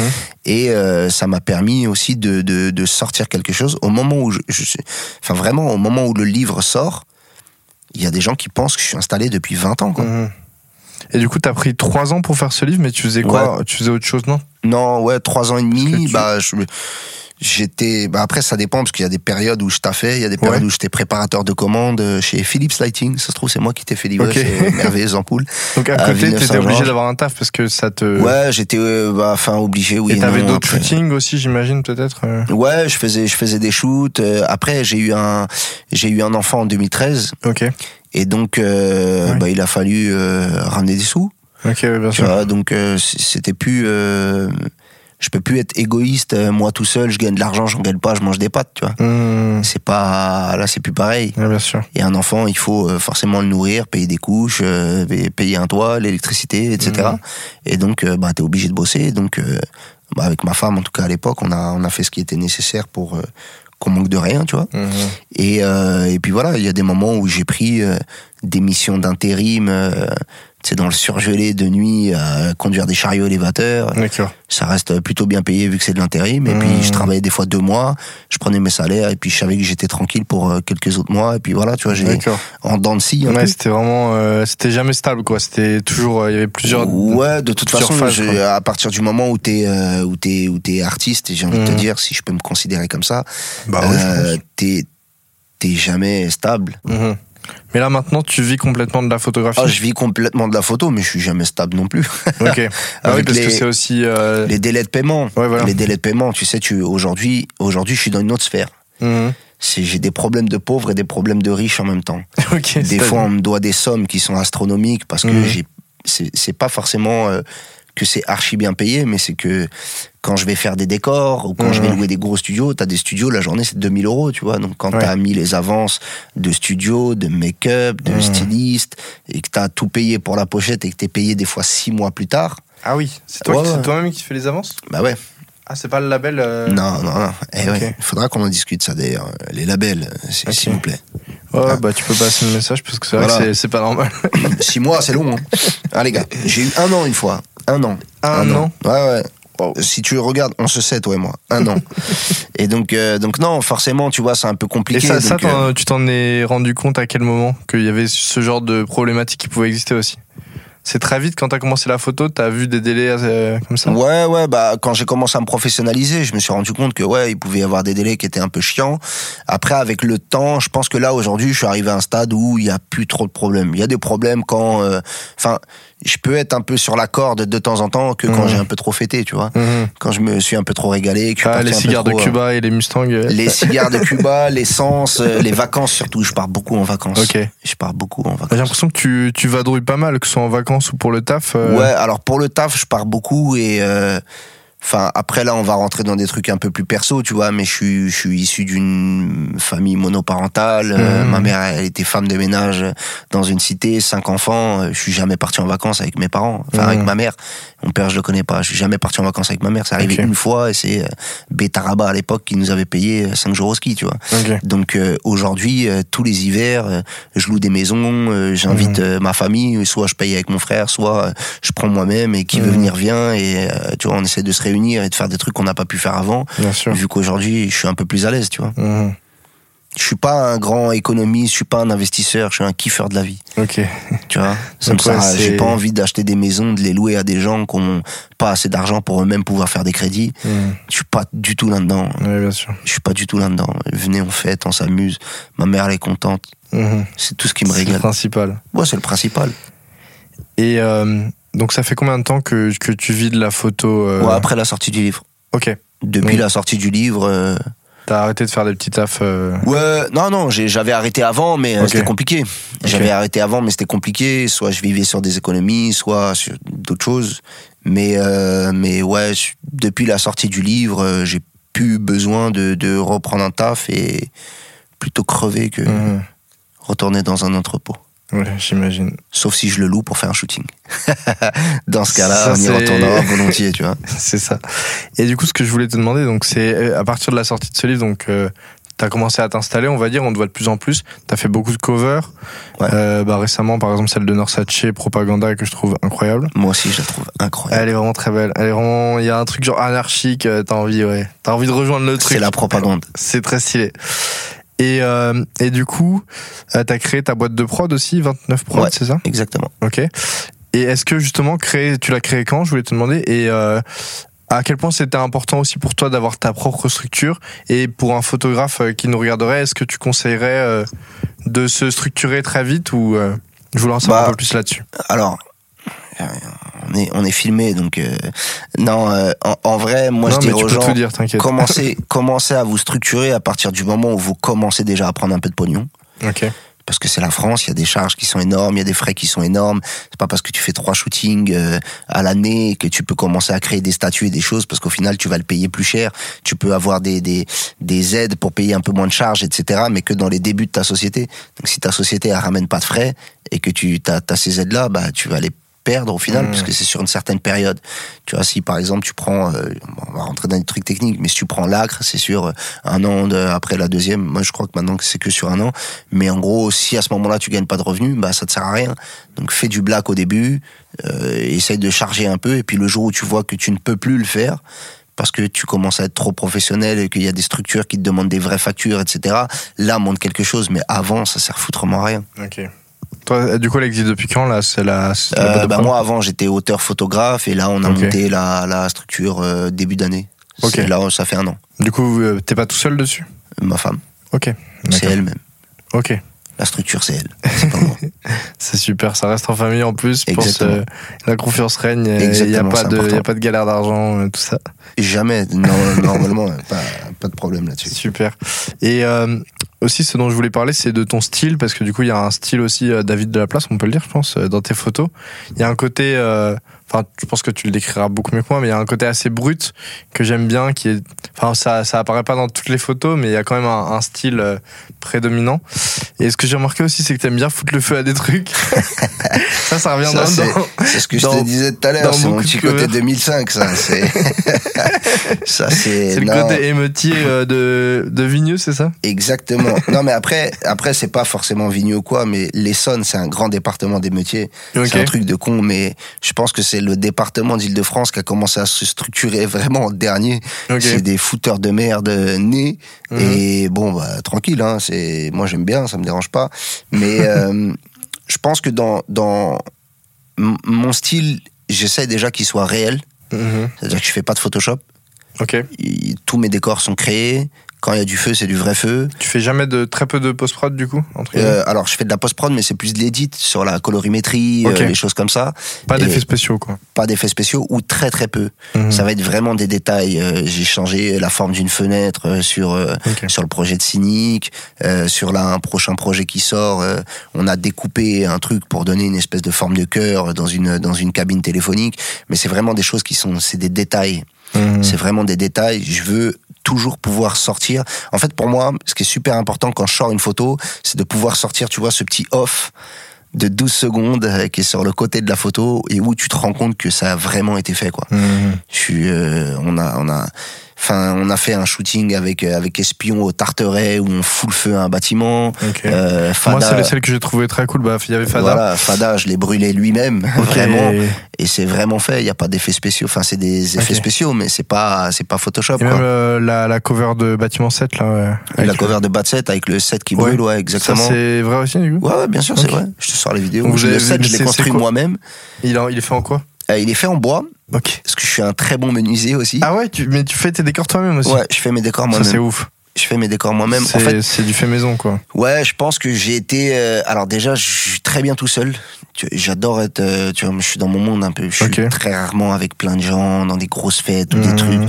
Et euh, ça m'a permis aussi de, de, de sortir quelque chose. Au moment où je, je enfin vraiment, au moment où le livre sort, il y a des gens qui pensent que je suis installé depuis 20 ans, quoi. Mhm. Et du coup, t'as pris trois ans pour faire ce livre, mais tu faisais quoi Tu faisais autre chose, non? Non, ouais, trois ans et demi. tu- Bah, je- j'étais. Bah après, ça dépend parce qu'il y a des périodes où je taffais, il y a des périodes Ouais. où j'étais préparateur de commandes euh, chez Philips Lighting. Ça se trouve, c'est moi qui t'ai fait livrer Ok. chez Merveilleuse Ampoule. Donc à À côté, Villeneuve t'étais obligé d'avoir un taf parce que ça te. Ouais, j'étais, euh, bah, enfin, obligé, oui. et t'avais d'autres shootings aussi, j'imagine, peut-être euh? Ouais, je faisais, je faisais des shoots. Euh, Après, j'ai eu un, j'ai eu un enfant en 2013, Ok. et donc, euh, Ouais. bah, il a fallu euh, ramener des sous. Ok, bien sûr. vois, donc euh, c'était plus. Je peux plus être égoïste. euh, moi tout seul, je gagne de l'argent, j'en gagne pas, je mange des pâtes. Tu vois. Mhm. C'est pas là, c'est plus pareil. Ouais, bien sûr. Et un enfant, il faut euh, forcément le nourrir, payer des couches, euh, payer un toit, l'électricité, etc. Mhm. Et donc, bah, t'es obligé de bosser. Donc, bah, avec ma femme, en tout cas à l'époque, on a on a fait ce qui était nécessaire pour euh, qu'on manque de rien, tu vois. Mhm. Et, euh, et puis voilà, il y a des moments où j'ai pris euh, des missions d'intérim, euh, sais, dans le surgelé de nuit, à conduire des chariots élévateurs. Ça reste plutôt bien payé vu que c'est de l'intérim. Et Mmh. puis je travaillais des fois deux mois, je prenais mes salaires et puis je savais que j'étais tranquille pour euh, quelques autres mois. Et puis voilà, tu vois, j'ai en dents de scie. un Ouais, c'était vraiment, euh, c'était jamais stable, quoi. C'était toujours, euh, il y avait plusieurs. Ouais, de toute façon, phases, je- quoi. à partir du moment où t'es euh, où t'es où t'es artiste, et j'ai envie de te Mhm. dire, si je peux me considérer comme ça, Bah ouais, euh, t'es t'es jamais stable. Mhm. Mais là maintenant, tu vis complètement de la photographie. Ah, je vis complètement de la photo, mais je suis jamais stable non plus. <laughs> Ok. Ah oui, parce que les- c'est aussi. euh, les délais de paiement, Ouais, voilà. les délais de paiement, tu sais, tu aujourd'hui aujourd'hui, je suis dans une autre sphère. mhm. j'ai des problèmes de pauvres et des problèmes de riches en même temps. <laughs> Des fois, on me doit des sommes qui sont astronomiques parce que Mhm. j'ai, c'est, c'est pas forcément euh, que c'est archi bien payé, mais c'est que quand je vais faire des décors ou quand je vais Mhm. louer des gros studios, t'as des studios, la journée c'est 2000 euros, tu vois. Donc quand Ouais. t'as mis les avances de studio, de make-up, de Mhm. styliste et que t'as tout payé pour la pochette et que t'es payé des fois six mois plus tard, Ah oui, c'est toi Ouais, ouais. toi-même qui fais les avances? Bah ouais. Ah, c'est pas le label euh, Non, non, non. Eh Ok. ouais, il faudra qu'on en discute ça d'ailleurs. Les labels, s'il vous plaît. Ouais, Ah. bah tu peux passer le message parce que c'est vrai que c'est- c'est pas normal. Six mois, c'est long. Hein. <laughs> Ah les gars, j'ai eu un an une fois. Un an. Un an Ouais, ouais. Wow. Si tu regardes, on se sait, toi et moi. Un an. <laughs> et donc, euh, donc non, forcément, tu vois, c'est un peu Et compliqué. ça, ça donc, euh, tu t'en es rendu compte à quel moment qu'il y avait ce genre de problématique qui pouvait exister aussi? C'est très vite quand t'as commencé la photo, t'as vu des délais euh, comme ça? Ouais, ouais, bah, quand j'ai commencé à me professionnaliser, je me suis rendu compte que, ouais, il pouvait y avoir des délais qui étaient un peu chiants. Après, avec le temps, je pense que là, aujourd'hui, je suis arrivé à un stade où il y a plus trop de problèmes. Il y a des problèmes quand, euh, enfin, je peux être un peu sur la corde de temps en temps que quand Mhm. j'ai un peu trop fêté, tu vois. Mhm. Quand je me suis un peu trop régalé, que Ah, les cigares de trop, Cuba et les Mustangs. euh, Les cigares de <laughs> Cuba, l'essence, euh, les vacances surtout. Je pars beaucoup en vacances. Ok. Je pars beaucoup en vacances. J'ai l'impression que tu, tu vadrouilles pas mal, que ce soit en vacances ou pour le taf. euh, Ouais, alors pour le taf, je pars beaucoup et euh, enfin après là, on va rentrer dans des trucs un peu plus perso, tu vois. Mais je suis je suis issu d'une famille monoparentale. Euh, Mhm. ma mère, elle était femme de ménage dans une cité, cinq enfants. Euh, Je suis jamais parti en vacances avec mes parents, enfin avec ma mère. Mon père, je le connais pas. Je suis jamais parti en vacances avec ma mère. C'est arrivé une fois et c'est euh, Betaraba à l'époque qui nous avait payé euh, cinq jours au ski, tu vois. Donc euh, aujourd'hui, euh, tous les hivers, je loue des maisons, j'invite euh, ma famille, soit je paye avec mon frère, soit je prends moi-même et qui veut venir vient et tu vois, on essaie de se réunir et de faire des trucs qu'on n'a pas pu faire avant. Bien sûr. Vu qu'aujourd'hui, je suis un peu plus à l'aise, tu vois. Mhm. Je suis pas un grand économiste, je suis pas un investisseur, je suis un kiffeur de la vie, Ok. tu vois. <laughs> Ça Donc, ouais, c'est- J'ai pas envie d'acheter des maisons, de les louer à des gens qui ont pas assez d'argent pour eux-mêmes pouvoir faire des crédits. Mhm. Je suis pas du tout là-dedans. Bien sûr. Je suis pas du tout là-dedans. Venez, on fête, on s'amuse. Ma mère, elle est contente. Mhm. C'est tout ce qui me C'est le régale. principal. Ouais, c'est le principal. Et euh, donc ça fait combien de temps que, que tu vis de la photo euh, Ouais, après la sortie du livre. Ok. Depuis Oui. la sortie du livre. euh, T'as arrêté de faire des petits tafs. euh, Ouais, non, non, j'avais arrêté avant, mais c'était compliqué. J'avais arrêté avant, mais c'était compliqué. Soit je vivais sur des économies, soit sur d'autres choses. Mais, mais ouais, depuis la sortie du livre, j'ai plus besoin de, de reprendre un taf et plutôt crever que mhm. retourner dans un entrepôt. Ouais, j'imagine. Sauf si je le loue pour faire un shooting. <laughs> dans ce cas-là, on y retournera volontiers, tu vois. <laughs> c'est ça. Et du coup, ce que je voulais te demander, donc, c'est euh, à partir de la sortie de ce livre, donc, euh, t'as commencé à t'installer, on va dire, on te voit de plus en plus. T'as fait beaucoup de covers. Ouais. Euh, bah, récemment, par exemple, celle de Norsace, Propaganda, que je trouve incroyable. Moi aussi, je la trouve incroyable. Elle est vraiment très belle. Elle est vraiment, il y a un truc genre anarchique, euh, t'as envie, ouais. T'as envie de rejoindre le truc. C'est la propagande. C'est très stylé. Et, euh, et du coup, euh, t'as créé ta boîte de prod aussi, 29 prod, Ouais. c'est ça? Exactement. Ok. Et est-ce que justement, créer, tu l'as créé quand? Je voulais te demander. Et euh, à quel point c'était important aussi pour toi d'avoir ta propre structure? Et pour un photographe euh, qui nous regarderait, est-ce que tu conseillerais euh, de se structurer très vite ou euh, je voulais en savoir Bah, un peu plus là-dessus? Alors, on est, on est filmé, donc euh, non. euh, en, en vrai, moi, Non, je dirais aux gens, dire, commencez, <laughs> commencez à vous structurer à partir du moment où vous commencez déjà à prendre un peu de pognon. Parce que c'est la France, il y a des charges qui sont énormes, il y a des frais qui sont énormes. C'est pas parce que tu fais trois shootings euh, à l'année que tu peux commencer à créer des statuts et des choses, parce qu'au final, tu vas le payer plus cher. Tu peux avoir des, des, des aides pour payer un peu moins de charges, etc., mais que dans les débuts de ta société. Donc si ta société elle ramène pas de frais et que tu as, ces aides-là, bah, tu vas les perdre au final, Mmh. puisque c'est sur une certaine période. Tu vois, si par exemple tu prends, euh, on va rentrer dans des trucs techniques, mais si tu prends l'acre, c'est sur euh, un an de- après la deuxième. Moi, je crois que maintenant c'est que sur un an. Mais en gros, si à ce moment-là tu gagnes pas de revenus, bah ça te sert à rien. Donc fais du black au début, euh, essaye de charger un peu, et puis le jour où tu vois que tu ne peux plus le faire, parce que tu commences à être trop professionnel et qu'il y a des structures qui te demandent des vraies factures, etc. Là, montre quelque chose, mais avant, ça sert foutrement à rien. Ok. Toi, du coup, elle existe depuis quand là C'est la. Euh, bah, moi, avant, j'étais auteur photographe, et là, on a monté la, la structure euh, début d'année. Ok. Là, ça fait un an. Du coup, euh, t'es pas tout seul dessus? Ma femme, Ok. c'est elle-même. Ok. La structure, c'est elle. <laughs> C'est super, ça reste en famille en plus. Pour Exactement. se- la confiance règne. Il n'y a, pas de- y a pas de galère d'argent, tout ça. Jamais, non, normalement, <laughs> pas, pas de problème là-dessus. Super. Et euh, aussi, ce dont je voulais parler, c'est de ton style, parce que du coup, il y a un style aussi euh, David de la place, on peut le dire, je pense, euh, dans tes photos. Il y a un côté, euh, enfin, je pense que tu le décriras beaucoup mieux que moi, mais il y a un côté assez brut que j'aime bien, qui est, enfin, ça, ça apparaît pas dans toutes les photos, mais il y a quand même un, un style euh, prédominant. Et ce que j'ai remarqué aussi, c'est que t'aimes bien foutre le feu à des trucs. <laughs> ça, ça revient Ça, dans, c'est- ce que je dans- te disais tout à l'heure, c'est mon petit côté covers. 2005, ça. C'est <laughs> ça, c'est c'est le côté émotier euh, de, de Vigneux, c'est ça? Exactement. Non, mais après, après, c'est pas forcément Vigneux ou quoi, mais l'Essonne, c'est un grand département d'émeutiers. Ok. C'est un truc de con, mais je pense que c'est le département d'Île-de-France qui a commencé à se structurer vraiment en dernier. C'est des fouteurs de merde nés. Mhm. Et bon, bah, tranquille, hein, c'est, moi j'aime bien, ça me dérange pas. Mais <laughs> euh, je pense que dans, dans mon style, j'essaie déjà qu'il soit réel. Mhm. C'est-à-dire que je fais pas de Photoshop. Tous mes décors sont créés. Quand il y a du feu, c'est du vrai feu. Tu fais jamais de très peu de post-prod du coup entre Euh, alors, je fais de la post-prod, mais c'est plus de l'édit sur la colorimétrie, euh, les choses comme ça. Pas et- d'effets spéciaux quoi. Pas d'effets spéciaux ou très très peu. Mhm. Ça va être vraiment des détails. Euh, J'ai changé la forme d'une fenêtre sur sur le projet de Cynic, sur là, un prochain projet qui sort. on a découpé un truc pour donner une espèce de forme de cœur dans une dans une cabine téléphonique. Mais c'est vraiment des choses qui sont, c'est des détails. Mhm. C'est vraiment des détails. Je veux toujours pouvoir sortir. En fait, pour moi, ce qui est super important quand je sors une photo, c'est de pouvoir sortir, tu vois, ce petit off de 12 secondes euh, qui est sur le côté de la photo et où tu te rends compte que ça a vraiment été fait, quoi. Suis, euh, on a, on a, enfin, on a fait un shooting avec euh, avec Espion au Tarteret où on fout le feu à un bâtiment. Ok. Euh, Moi, Fada, c'est celle que j'ai trouvé très cool. Bah, il y avait Fada. Voilà, Fada, je l'ai brûlé lui-même, vraiment. Et c'est vraiment fait. Il n'y a pas d'effets spéciaux. Enfin, c'est des effets spéciaux, mais c'est pas, c'est pas Photoshop. Et quoi. même euh, la, la cover de Bâtiment 7 là. ouais. La cover de Bad 7 avec le 7 qui Ouais. brûle, ouais, exactement. c'est vrai aussi du coup. ouais, ouais, bien sûr, c'est vrai. Je te sors les vidéos. Donc, le avez 7, vu, je l'ai construit moi-même. Il, est fait en quoi? Euh, il est fait en bois, Ok. parce que je suis un très bon menuisier aussi. Ah ouais, tu, mais tu fais tes décors toi-même aussi. ouais, je fais mes décors Ça c'est moi-même. ouf. Je fais mes décors moi-même. En C'est fait, c'est du fait maison quoi. ouais, je pense que j'ai été. euh, alors déjà, je suis très bien tout seul. J'adore être. euh, tu vois, je suis dans mon monde un peu. Je suis très rarement avec plein de gens, dans des grosses fêtes ou des trucs.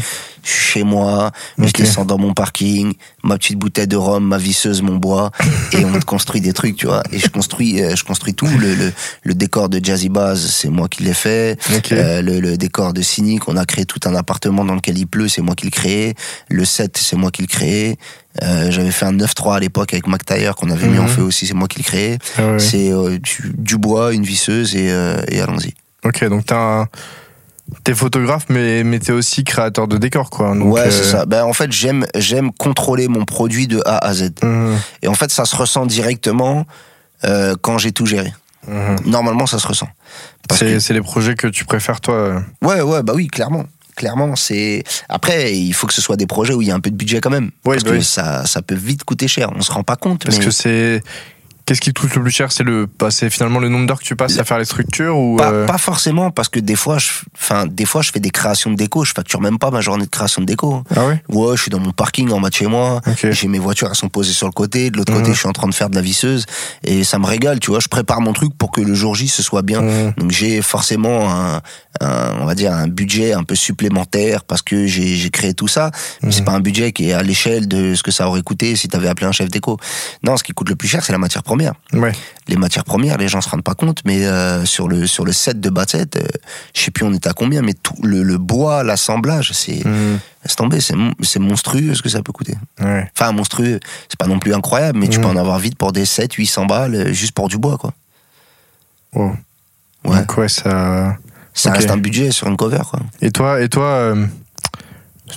Je suis chez moi, je descends dans mon parking, ma petite bouteille de rhum, ma visseuse, mon bois, <laughs> et on construit des trucs, tu vois. Et je construis, euh, je construis tout. Le, le, le décor de Jazzy Baz, c'est moi qui l'ai fait. Euh, le, le décor de Cynic, on a créé tout un appartement dans lequel il pleut, c'est moi qui le créé. Le set, c'est moi qui le créé. Euh, J'avais fait un 9-3 à l'époque avec Mac qu'on avait mis en Mhm. feu aussi, c'est moi qui le créé. Ah ouais. C'est euh, du, du bois, une visseuse et, et allons-y. Ok, donc t'as un... T'es photographe, mais, mais t'es aussi créateur de décors, quoi. Donc, ouais, euh, c'est ça. Ben, en fait, j'aime j'aime contrôler mon produit de A à Z. mhm, Et en fait, ça se ressent directement euh, quand j'ai tout géré. mhm. Normalement, ça se ressent. C'est que- c'est les projets que tu préfères, toi. euh. Ouais, ouais, bah oui, clairement. Clairement, c'est. Après, il faut que ce soit des projets où il y a un peu de budget quand même. Ouais, parce bah que oui. ça, ça peut vite coûter cher. On se rend pas compte. Parce mais que c'est. Qu'est-ce qui te coûte le plus cher? C'est le, bah, c'est finalement le nombre d'heures que tu passes à faire les structures ou pas, euh, pas forcément, parce que des fois, je, enfin, des fois, je fais des créations de déco. Je facture même pas ma journée de création de déco. Ah ouais? Ouais, je suis dans mon parking en bas de chez moi. Ok. J'ai mes voitures, elles sont posées sur le côté. De l'autre Mhm. côté, je suis en train de faire de la visseuse. Et ça me régale, tu vois. Je prépare mon truc pour que le jour J, ce soit bien. Mhm. Donc j'ai forcément un, un- on va dire un budget un peu supplémentaire parce que j'ai créé tout ça. Mais c'est Mhm. pas un budget qui est à l'échelle de ce que ça aurait coûté si t'avais appelé un chef déco. Non, ce qui coûte le plus cher, c'est la matière première. Ouais. Les matières premières, les gens se rendent pas compte, mais euh, sur le sur le set de Batset, euh, je sais plus on était à combien, mais tout le, le bois, l'assemblage, c'est Mhm. c'est mon- c'est monstrueux ce que ça peut coûter. Ouais. Enfin monstrueux, c'est pas non plus incroyable, mais tu Mhm. peux en avoir vite pour des 7 800 balles euh, juste pour du bois quoi. Wow. Ouais. Donc ouais, ça. Ça reste un budget sur une cover quoi. Et toi, et toi, euh,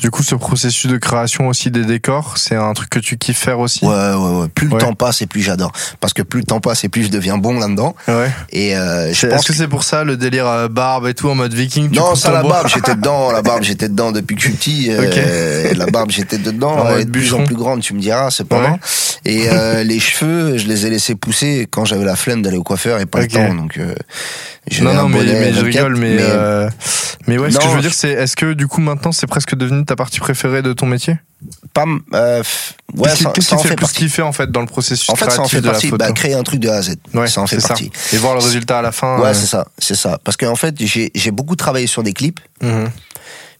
du coup, ce processus de création aussi des décors, c'est un truc que tu kiffes faire aussi. Ouais, ouais, ouais. Plus le Ouais. temps passe et plus j'adore. Parce que plus le temps passe et plus je deviens bon là-dedans. Ouais. Et euh, je pense Est-ce que c'est pour ça le délire euh, barbe et tout en mode viking Non, ça la barbe, j'étais dedans, la barbe, j'étais dedans depuis que je suis petit. <laughs> euh, La barbe, j'étais dedans, elle est de plus en plus grande, tu me diras, c'est pas Ouais. mal. Et euh, <laughs> les cheveux, je les ai laissés pousser quand j'avais la flemme d'aller au coiffeur et pas le temps. Donc, euh, Non, non, mais, je 24, rigole, mais, mais- euh, mais ouais, ce que je veux dire, c'est est-ce que du coup maintenant c'est presque devenu ta partie préférée de ton métier? Pas, euh, ouais, Qu'est-ce qui- fait fait partie. kiffer en fait dans le processus En fait, ça en fait de la partie. photo? Bah, créer un truc de A à Z. Ouais, ça en fait ça. Et voir le résultat à la fin. Ouais, euh, c'est ça, c'est ça. Parce qu'en fait, j'ai beaucoup travaillé sur des clips. mhm.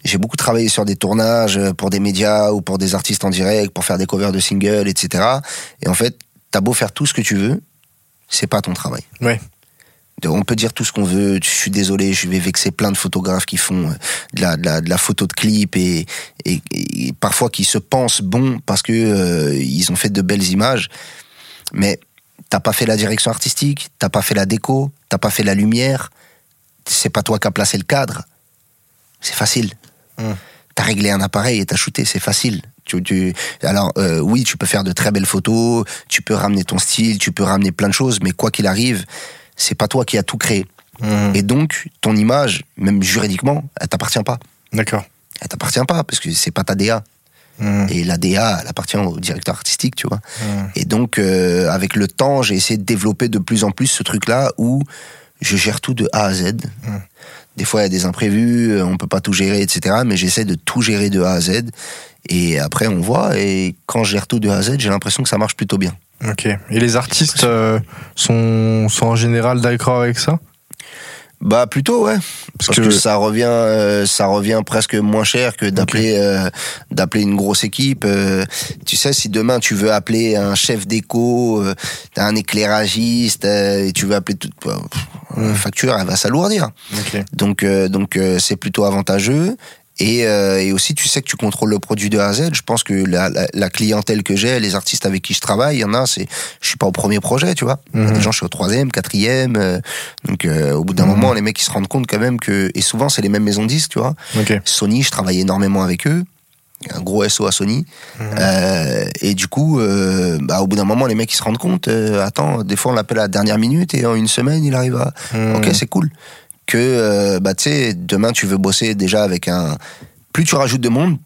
J'ai beaucoup travaillé sur des tournages euh, pour des médias ou pour des artistes en direct, pour faire des covers de singles, etc. Et en fait, t'as beau faire tout ce que tu veux, c'est pas ton travail. Ouais. On peut dire tout ce qu'on veut. Je suis désolé, je vais vexer plein de photographes qui font euh, de la, de la, de la photo de clip et, et, et parfois qui se pensent bons parce que euh, ils ont fait de belles images. Mais t'as pas fait la direction artistique, t'as pas fait la déco, t'as pas fait la lumière. C'est pas toi qui as placé le cadre. C'est facile. Mm. T'as réglé un appareil et t'as shooté, c'est facile. Tu, tu- alors euh, oui, tu peux faire de très belles photos, tu peux ramener ton style, tu peux ramener plein de choses, mais quoi qu'il arrive, c'est pas toi qui as tout créé. Mhm. Et donc, ton image, même juridiquement, elle t'appartient pas. D'accord. Elle t'appartient pas parce que c'est pas ta DA. Mhm. Et la DA, elle appartient au directeur artistique, tu vois. Mhm. Et donc, euh, avec le temps, j'ai essayé de développer de plus en plus ce truc-là où je gère tout de A à Z. Des fois, il y a des imprévus, on peut pas tout gérer, etc. Mais j'essaie de tout gérer de A à Z. Et après, on voit. Et quand je gère tout de A à Z, j'ai l'impression que ça marche plutôt bien. Ok. Et les artistes euh, sont, sont en général d'accord avec ça? Bah plutôt ouais Parce parce, que- que, ça revient euh, ça revient presque moins cher que d'appeler euh, d'appeler une grosse équipe euh, tu sais si demain tu veux appeler un chef d'éco un éclairagiste et tu veux appeler toute bah, la facture elle va s'alourdir Ok. donc donc c'est plutôt avantageux et, euh, et aussi tu sais que tu contrôles le produit de A à Z je pense que la, la, la clientèle que j'ai les artistes avec qui je travaille il y en a c'est je suis pas au premier projet tu vois il y a Mhm. des gens je suis au troisième quatrième euh, donc euh, au bout d'un Mhm. moment les mecs ils se rendent compte quand même que et souvent c'est les mêmes maisons de disques tu vois Ok. Sony je travaillais énormément avec eux un gros SO à Sony Mhm. Euh, et du coup euh, bah, au bout d'un moment les mecs ils se rendent compte euh, attends des fois on l'appelle à la dernière minute et en une semaine il arrive à ok c'est cool que euh, bah tu sais demain tu veux bosser déjà avec un plus tu rajoutes de monde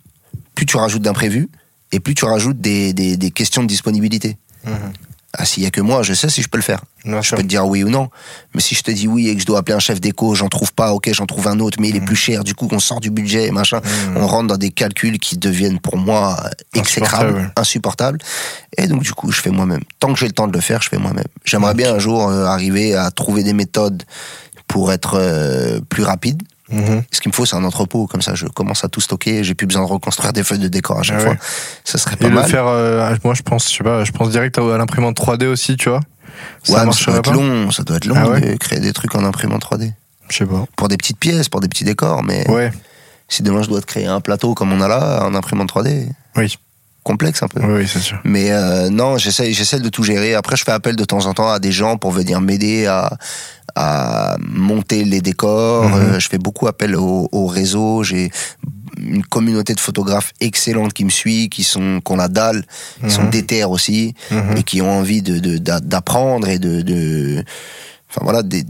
plus tu rajoutes d'imprévus et plus tu rajoutes des, des, des questions de disponibilité Mhm. ah s'il y a que moi je sais si je peux le faire Bien je sûr. peux te dire oui ou non. Mais si je te dis oui et que je dois appeler un chef d'éco, j'en trouve pas, ok, j'en trouve un autre, mais il est plus cher, du coup, qu'on sort du budget et machin. Mhm. On rentre dans des calculs qui deviennent pour moi exécrables, insupportables. Et donc, du coup, je fais moi-même. Tant que j'ai le temps de le faire, je fais moi-même. J'aimerais bien un jour euh, arriver à trouver des méthodes pour être euh, plus rapide. Mhm. Ce qu'il me faut, c'est un entrepôt. Comme ça, je commence à tout stocker. J'ai plus besoin de reconstruire des feuilles de décor à chaque Ah fois. Ça serait pas Et le mal. faire, euh, moi je pense, je sais pas, je pense direct à, à l'imprimante 3D aussi, tu vois. ouais, ça doit être pas long. Ça doit être long Ah ouais de créer des trucs en imprimante 3D. Je sais pas. Pour des petites pièces, pour des petits décors, mais Ouais. si demain je dois te créer un plateau comme on a là, en imprimante 3D, Oui. Complexe un peu. Oui, oui, c'est sûr. Mais euh, non, j'essaie, j'essaie de tout gérer. Après, je fais appel de temps en temps à des gens pour venir m'aider à, à monter les décors. Mhm. Euh, je fais beaucoup appel au, au réseau. J'ai une communauté de photographes excellente qui me suit, qui sont, qui ont la dalle, qui sont Mhm. déter aussi Mhm. et qui ont envie de, de- d'a- d'apprendre et de, de, enfin voilà, de,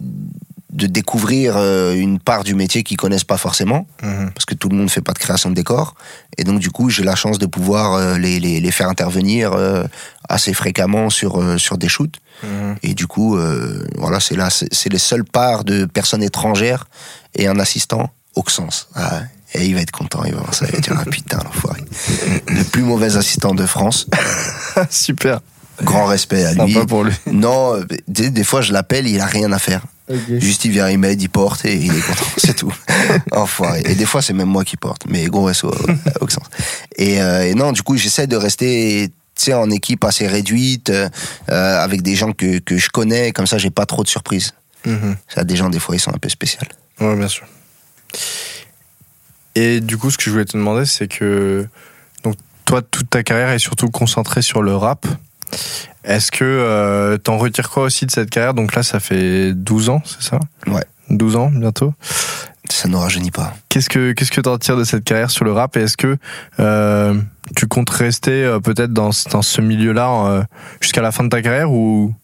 de découvrir euh, une part du métier qu'ils connaissent pas forcément Mhm. parce que tout le monde fait pas de création de décor. Et donc, du coup, j'ai la chance de pouvoir euh, les, les, les faire intervenir euh, assez fréquemment sur, sur des shoots. Mhm. Et du coup, euh, voilà, c'est là, c'est les seules parts de personnes étrangères et un assistant, Auxence. Ah, ouais. et il va être content, il va voir ça, il va dire, ah putain, l'enfoiré. Le plus mauvais assistant de France. <laughs> Super. Grand respect à lui. Sympa pour lui. Non, des, des fois, je l'appelle, il a rien à faire. Juste, il vient, il m'aide, il porte et il est content. <laughs> c'est tout. Enfoiré. Et des fois, c'est même moi qui porte. Mais gros SO, euh, <laughs> Auxence. Et, euh, et non, du coup, j'essaie de rester, tu sais, en équipe assez réduite, euh, avec des gens que, que je connais. Comme ça, j'ai pas trop de surprises. Mhm. Ça, des gens, des fois, ils sont un peu spéciaux. Ouais, bien sûr. Et du coup, ce que je voulais te demander, c'est que donc toi, toute ta carrière est surtout concentrée sur le rap. Est-ce que euh, t'en retires quoi aussi de cette carrière? Donc là, ça fait 12 ans, c'est ça? Ouais. 12 ans bientôt? Ça ne rajeunit pas. Qu'est-ce que qu'est-ce que t'en retires de cette carrière sur le rap? Et est-ce que euh, tu comptes rester euh, peut-être dans, ce- dans ce milieu-là jusqu'à la fin de ta carrière ou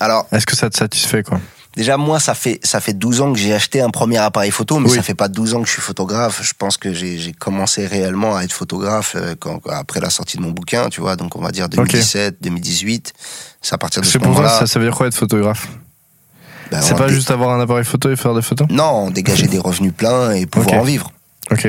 Alors, est-ce que ça te satisfait quoi? Déjà, moi, ça fait, ça fait 12 ans que j'ai acheté un premier appareil photo, mais Oui. ça fait pas 12 ans que je suis photographe. Je pense que j'ai commencé réellement à être photographe euh, quand, après la sortie de mon bouquin, tu vois. Donc, on va dire 2017, 2018. C'est à partir de ce C'est pour toi, moment-là. ça, ça veut dire quoi être photographe? Ben, C'est pas dé- juste avoir un appareil photo et faire des photos? Non, dégager des revenus pleins et pouvoir en vivre. Ok.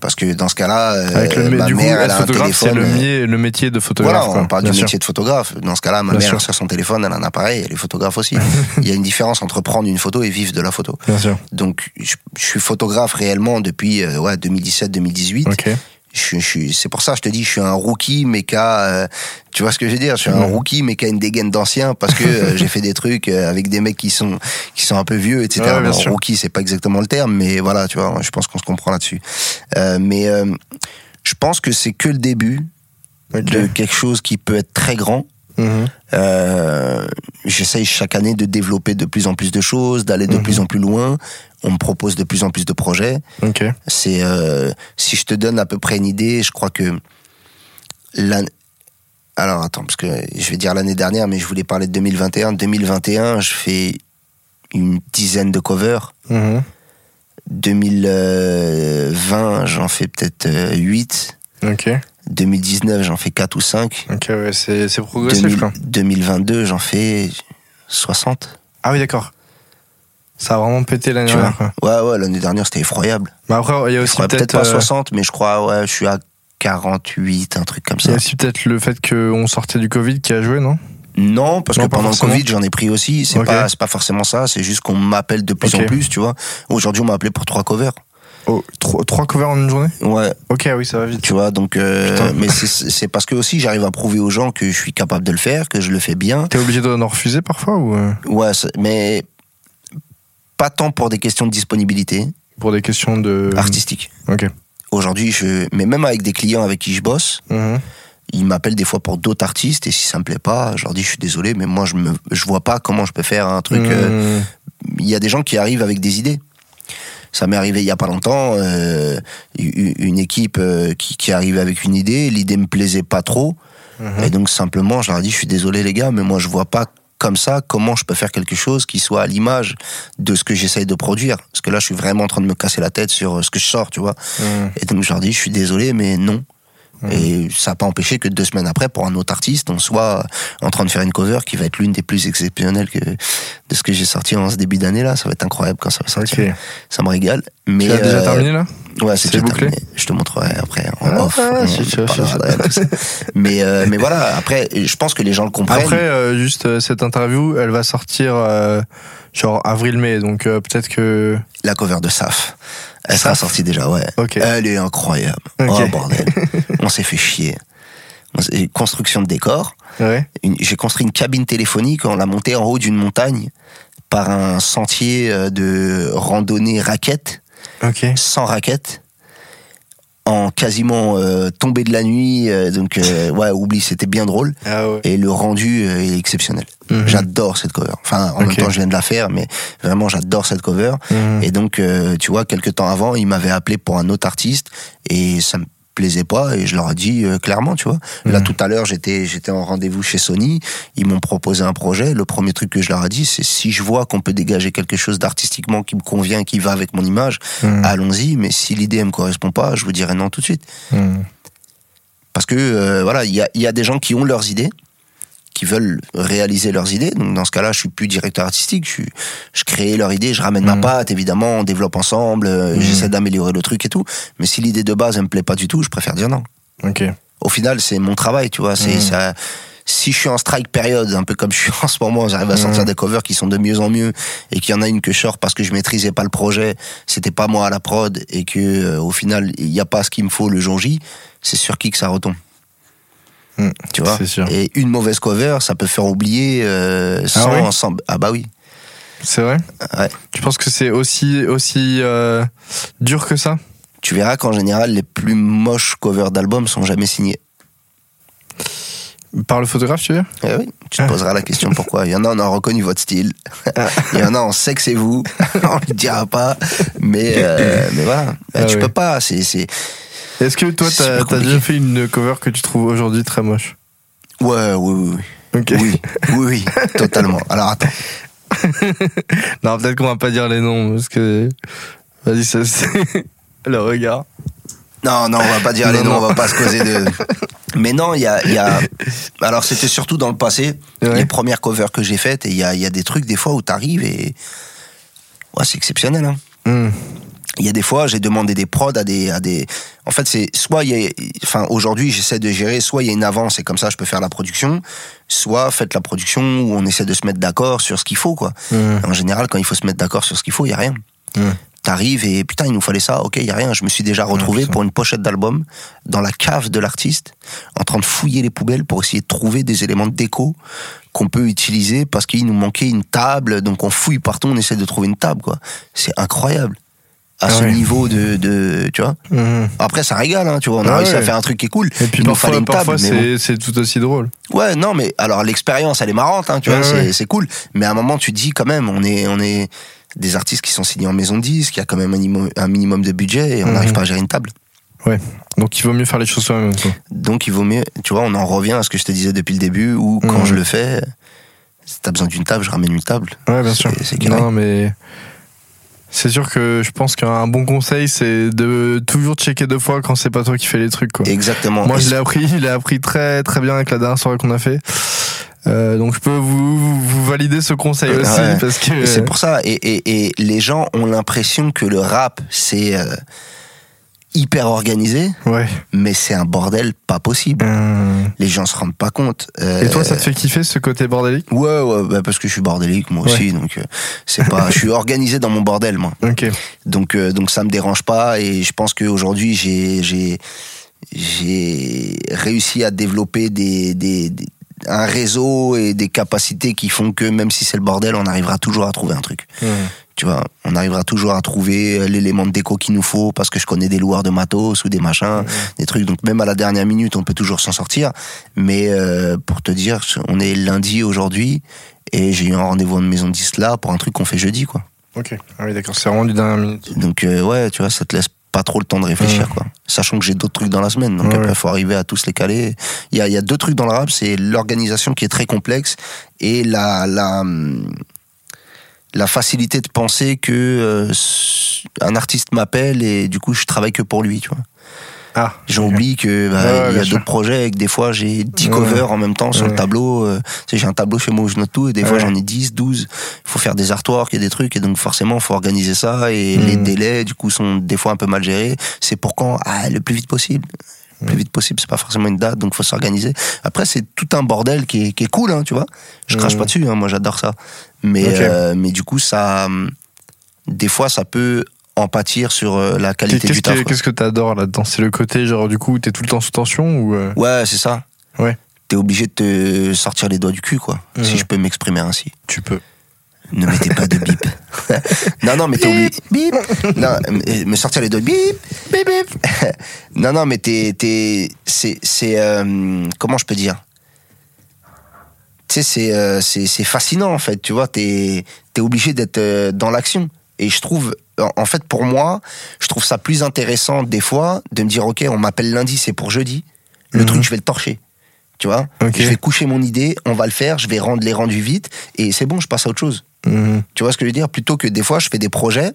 Parce que dans ce cas-là, euh, Avec le, ma du coup, mère, elle être a un photographe, c'est le, euh, le métier de photographe. Voilà, on parle du sûr. métier de photographe. Dans ce cas-là, ma Bien mère, sûr. sur son téléphone, elle a un appareil, elle est photographe aussi. <laughs> Il y a une différence entre prendre une photo et vivre de la photo. Bien sûr. Donc, je, je suis photographe réellement depuis euh, ouais, 2017-2018. Ok. Je, je c'est pour ça, je te dis, je suis un rookie, mais qui a, euh, tu vois ce que je veux dire? Je suis un rookie, mais qui a une dégaine d'ancien parce que euh, j'ai fait des trucs euh, avec des mecs qui sont qui sont un peu vieux, etc. Ouais, sûr. rookie, c'est pas exactement le terme, mais voilà, tu vois, je pense qu'on se comprend là-dessus. Euh, mais euh, je pense que c'est que le début de quelque chose qui peut être très grand. Euh, J'essaye chaque année de développer de plus en plus de choses, d'aller de Mhm. plus en plus loin. On me propose de plus en plus de projets. C'est euh, si je te donne à peu près une idée, je crois que l'année. Alors attends, parce que je vais dire l'année dernière, mais je voulais parler de 2021. 2021, je fais une dizaine de covers. Mhm. 2020, j'en fais peut-être 8. Ok. 2019, j'en fais 4 ou 5. Ok, ouais, c'est c'est progressif, 2000 quoi. 2022, j'en fais 60. Ah oui, d'accord. Ça a vraiment pété l'année Tu dernière, quoi. Ouais, ouais, l'année dernière, c'était effroyable. Mais après, il y a aussi peut-être peut-être pas euh, 60, mais je crois, ouais, je suis à 48, un truc comme il y ça. a aussi peut-être le fait qu'on sortait du Covid qui a joué, non? Non, parce Non, que pendant le. Covid, j'en ai pris aussi. C'est Ok. pas, c'est pas forcément ça. C'est juste qu'on m'appelle de plus en plus, tu vois. Aujourd'hui, on m'a appelé pour trois covers. Oh, trois, trois covers en une journée? Ouais, Ok, ah oui, ça va vite. tu vois. Donc, euh, mais c'est parce que aussi, j'arrive à prouver aux gens que je suis capable de le faire, que je le fais bien. T'es obligé d'en refuser parfois ou euh, Ouais, mais pas tant pour des questions de disponibilité pour des questions de. artistique. Ok. Aujourd'hui, je, mais même avec des clients avec qui je bosse, Mhm. ils m'appellent des fois pour d'autres artistes et si ça me plaît pas, je leur dis je suis désolé, mais moi je me, je vois pas comment je peux faire un truc. euh, Mhm. il y a des gens qui arrivent avec des idées. Ça m'est arrivé il y a pas longtemps, euh, une équipe euh, qui, qui arrive avec une idée, l'idée me plaisait pas trop, Mhm. et donc simplement je leur ai dit je suis désolé les gars, mais moi je vois pas comme ça comment je peux faire quelque chose qui soit à l'image de ce que j'essaye de produire. Parce que là je suis vraiment en train de me casser la tête sur euh, ce que je sors, tu vois. Mhm. Et donc je leur dis je suis désolé, mais non. Et ça n'a pas empêché que deux semaines après, pour un autre artiste, on soit en train de faire une cover qui va être l'une des plus exceptionnelles que de ce que j'ai sorti en ce début d'année là. Ça va être incroyable quand ça va sortir. Ok. Ça me régale. Mais Tu as déjà euh, terminé là? Ouais, C'est déjà bouclé? terminé. Je te montrerai après en Ah, off. ah, on mais euh, mais voilà. Après, je pense que les gens le comprennent. Après, euh, juste cette interview, elle va sortir genre avril-mai, donc peut-être que. La cover de Saf, elle sera sortie déjà. Ouais. Ok. Elle est incroyable. Ok. Oh bordel. <laughs> on s'est fait chier. Construction de décor. Ouais. j'ai construit une cabine téléphonique, on l'a montée en haut d'une montagne par un sentier euh, de randonnée raquette, sans raquette, en quasiment euh, tombé de la nuit. euh, donc, euh, ouais, oublie, c'était bien drôle. Ah ouais. Et le rendu est exceptionnel. Mhm. J'adore cette cover. Enfin, en même temps, je viens de la faire, mais vraiment, j'adore cette cover. Mhm. Et donc, tu vois, quelques temps avant, il m'avait appelé pour un autre artiste et ça me plaisait pas et je leur ai dit euh, clairement, tu vois. Là, Mhm. tout à l'heure, j'étais j'étais en rendez-vous chez Sony. Ils m'ont proposé un projet. Le premier truc que je leur ai dit, c'est si je vois qu'on peut dégager quelque chose d'artistiquement qui me convient, qui va avec mon image, Mhm. allons-y. Mais si l'idée me correspond pas, je vous dirai non tout de suite. Mhm. Parce que euh, voilà, il y a, il y a des gens qui ont leurs idées, qui veulent réaliser leurs idées. Donc dans ce cas-là, je suis plus directeur artistique. Je, suis, je crée leur idée, je ramène ma Mhm. patte, évidemment, on développe ensemble, euh, Mhm. j'essaie d'améliorer le truc et tout. Mais si l'idée de base elle me plaît pas du tout, je préfère dire non. Ok. Au final, c'est mon travail, tu vois. C'est ça. Si je suis en strike période, un peu comme je suis en ce moment, j'arrive à sortir des covers qui sont de mieux en mieux et qu'il y en a une que je sors parce que je maîtrisais pas le projet, c'était pas moi à la prod et que euh, au final il n'y a pas ce qu'il me faut le jour J, c'est sur qui que ça retombe. Mhm. Tu vois sûr. Et une mauvaise cover, ça peut faire oublier euh, sans, oui sans- ah bah oui. C'est vrai Ouais. Tu penses que c'est aussi, aussi euh, dur que ça? Tu verras qu'en général les plus moches covers d'albums sont jamais signés. Par le photographe, tu veux dire? Eh oui, tu te Ah. poseras la question pourquoi. Il y en a, on a reconnu votre style. Ah. Il y en a, on sait que c'est vous. <laughs> on le dira pas. Mais, euh, mais voilà. Ah tu oui. peux pas. C'est... Est-ce que toi, t'as t'as déjà fait une cover que tu trouves aujourd'hui très moche Ouais, oui, oui, oui. Ok. Oui, oui, oui, totalement. Alors attends. <laughs> Non, peut-être qu'on va pas dire les noms parce que. Vas-y, ça c'est. <laughs> Le regard. Non, non, on va pas dire Non, les noms, non. on va pas se causer de. <laughs> Mais non, il y a, il y a. Alors c'était surtout dans le passé, Ouais. les premières covers que j'ai faites, et il y a, il y a des trucs des fois où t'arrives et. Ouais, c'est exceptionnel, hein. Hmm. Il y a des fois, j'ai demandé des prods à des, à des. En fait, c'est soit il y a, enfin aujourd'hui, j'essaie de gérer. Soit il y a une avance et comme ça, je peux faire la production. Soit faites la production où on essaie de se mettre d'accord sur ce qu'il faut, quoi. En général, quand il faut se mettre d'accord sur ce qu'il faut, il y a rien. T'arrives et putain, il nous fallait ça. Ok, il y a rien. Je me suis déjà retrouvé pour une pochette d'album dans la cave de l'artiste, en train de fouiller les poubelles pour essayer de trouver des éléments de déco qu'on peut utiliser parce qu'il nous manquait une table. Donc on fouille partout, on essaie de trouver une table, quoi. C'est incroyable. À Ah ce ouais. niveau de, de, tu vois. Mhm. Après, ça régale, hein, tu vois. On a Ah réussi à ouais. faire un truc qui est cool. Et puis parfois, une c'est tout aussi drôle. Ouais, non, mais alors l'expérience, elle est marrante, hein, tu vois, Ouais, c'est, ouais. c'est cool. Mais à un moment, tu te dis quand même, on est, on est des artistes qui sont signés en maison de disque, il y a quand même un, minimum- un minimum de budget et on Mhm. n'arrive pas à gérer une table. Donc il vaut mieux faire les choses soi-même. Donc il vaut mieux, tu vois, on en revient à ce que je te disais depuis le début, où quand Mhm. je le fais, si t'as besoin d'une table, je ramène une table. Ouais, bien sûr. Non, mais c'est sûr que je pense qu'un bon conseil, c'est de toujours checker deux fois quand c'est pas toi qui fais les trucs. Quoi. Exactement. Moi, je l'ai appris, je l'ai appris très très bien avec la dernière soirée qu'on a fait. Euh, donc je peux vous, vous- valider ce conseil Ouais. aussi parce que c'est pour ça. Et, et, et les gens ont l'impression que le rap, c'est euh, hyper organisé, ouais. mais c'est un bordel pas possible. Euh, Les gens se rendent pas compte. Euh, Et toi, ça te fait kiffer ce côté bordélique? Ouais, ouais, bah parce que je suis bordélique moi Ouais. aussi, donc euh, c'est pas. je suis organisé dans mon bordel moi, donc euh, donc ça me dérange pas et je pense qu'aujourd'hui j'ai j'ai j'ai réussi à développer des, des, des- un réseau et des capacités qui font que même si c'est le bordel, on arrivera toujours à trouver un truc. Tu vois, on arrivera toujours à trouver euh, l'élément de déco qu'il nous faut parce que je connais des loueurs de matos ou des machins, des trucs. Donc même à la dernière minute, on peut toujours s'en sortir. Mais euh, pour te dire, on est lundi aujourd'hui et j'ai eu un rendez-vous en maison de 10 là pour un truc qu'on fait jeudi, quoi. Ok. Ah oui, d'accord. C'est vraiment du dernière minute. Donc euh, ouais, tu vois, ça te laisse pas trop le temps de réfléchir, quoi. Sachant que j'ai d'autres trucs dans la semaine, donc après ouais. faut arriver à tous les caler. Il y a, il y a deux trucs dans le rap, c'est l'organisation qui est très complexe et la la hum, la facilité de penser que euh, un artiste m'appelle et du coup je travaille que pour lui, tu vois. Ah. J'oublie que bah, Ouais, il y a d'autres projets et que des fois j'ai 10 Ouais. covers en même temps sur le tableau. euh, tu sais, j'ai un tableau chez moi où je note tout et des fois j'en ai 10, 12. Il faut faire des artworks et des trucs et donc forcément il faut organiser ça et Mm. les délais du coup sont des fois un peu mal gérés. C'est pour quand? Ah, le plus vite possible. Le plus vite possible, c'est pas forcément une date, donc faut s'organiser. Après, c'est tout un bordel qui est, qui est cool, hein, tu vois. Je crache Mm. pas dessus, hein, moi j'adore ça. Mais, euh, mais du coup, ça, des fois, ça peut en pâtir sur euh, la qualité du taf. qu'est-ce que t'adores là-dedans? C'est le côté genre du coup t'es tout le temps sous tension ou euh, Ouais, c'est ça. Ouais. T'es obligé de te sortir les doigts du cul, quoi. Si je peux m'exprimer ainsi. tu peux. Ne mettez pas de. <laughs> non, non, mais t'es obligé. Bip Non, me- sortir les doigts. Bip Bip, bip <laughs> Non, non, mais t'es. t'es- C'est. c'est, euh, comment je peux dire? Tu sais, c'est, euh, c'est, c'est fascinant, en fait. Tu vois, t'es, t'es obligé d'être euh, dans l'action. Et je trouve, en- fait, pour moi, je trouve ça plus intéressant, des fois, de me dire, OK, on m'appelle lundi, c'est pour jeudi. Le Mhm. truc, je vais le torcher. Tu vois? Je vais coucher mon idée, on va le faire, je vais rendre les rendus vite, et c'est bon, je passe à autre chose. Mhm. Tu vois ce que je veux dire? Plutôt que des fois, je fais des projets.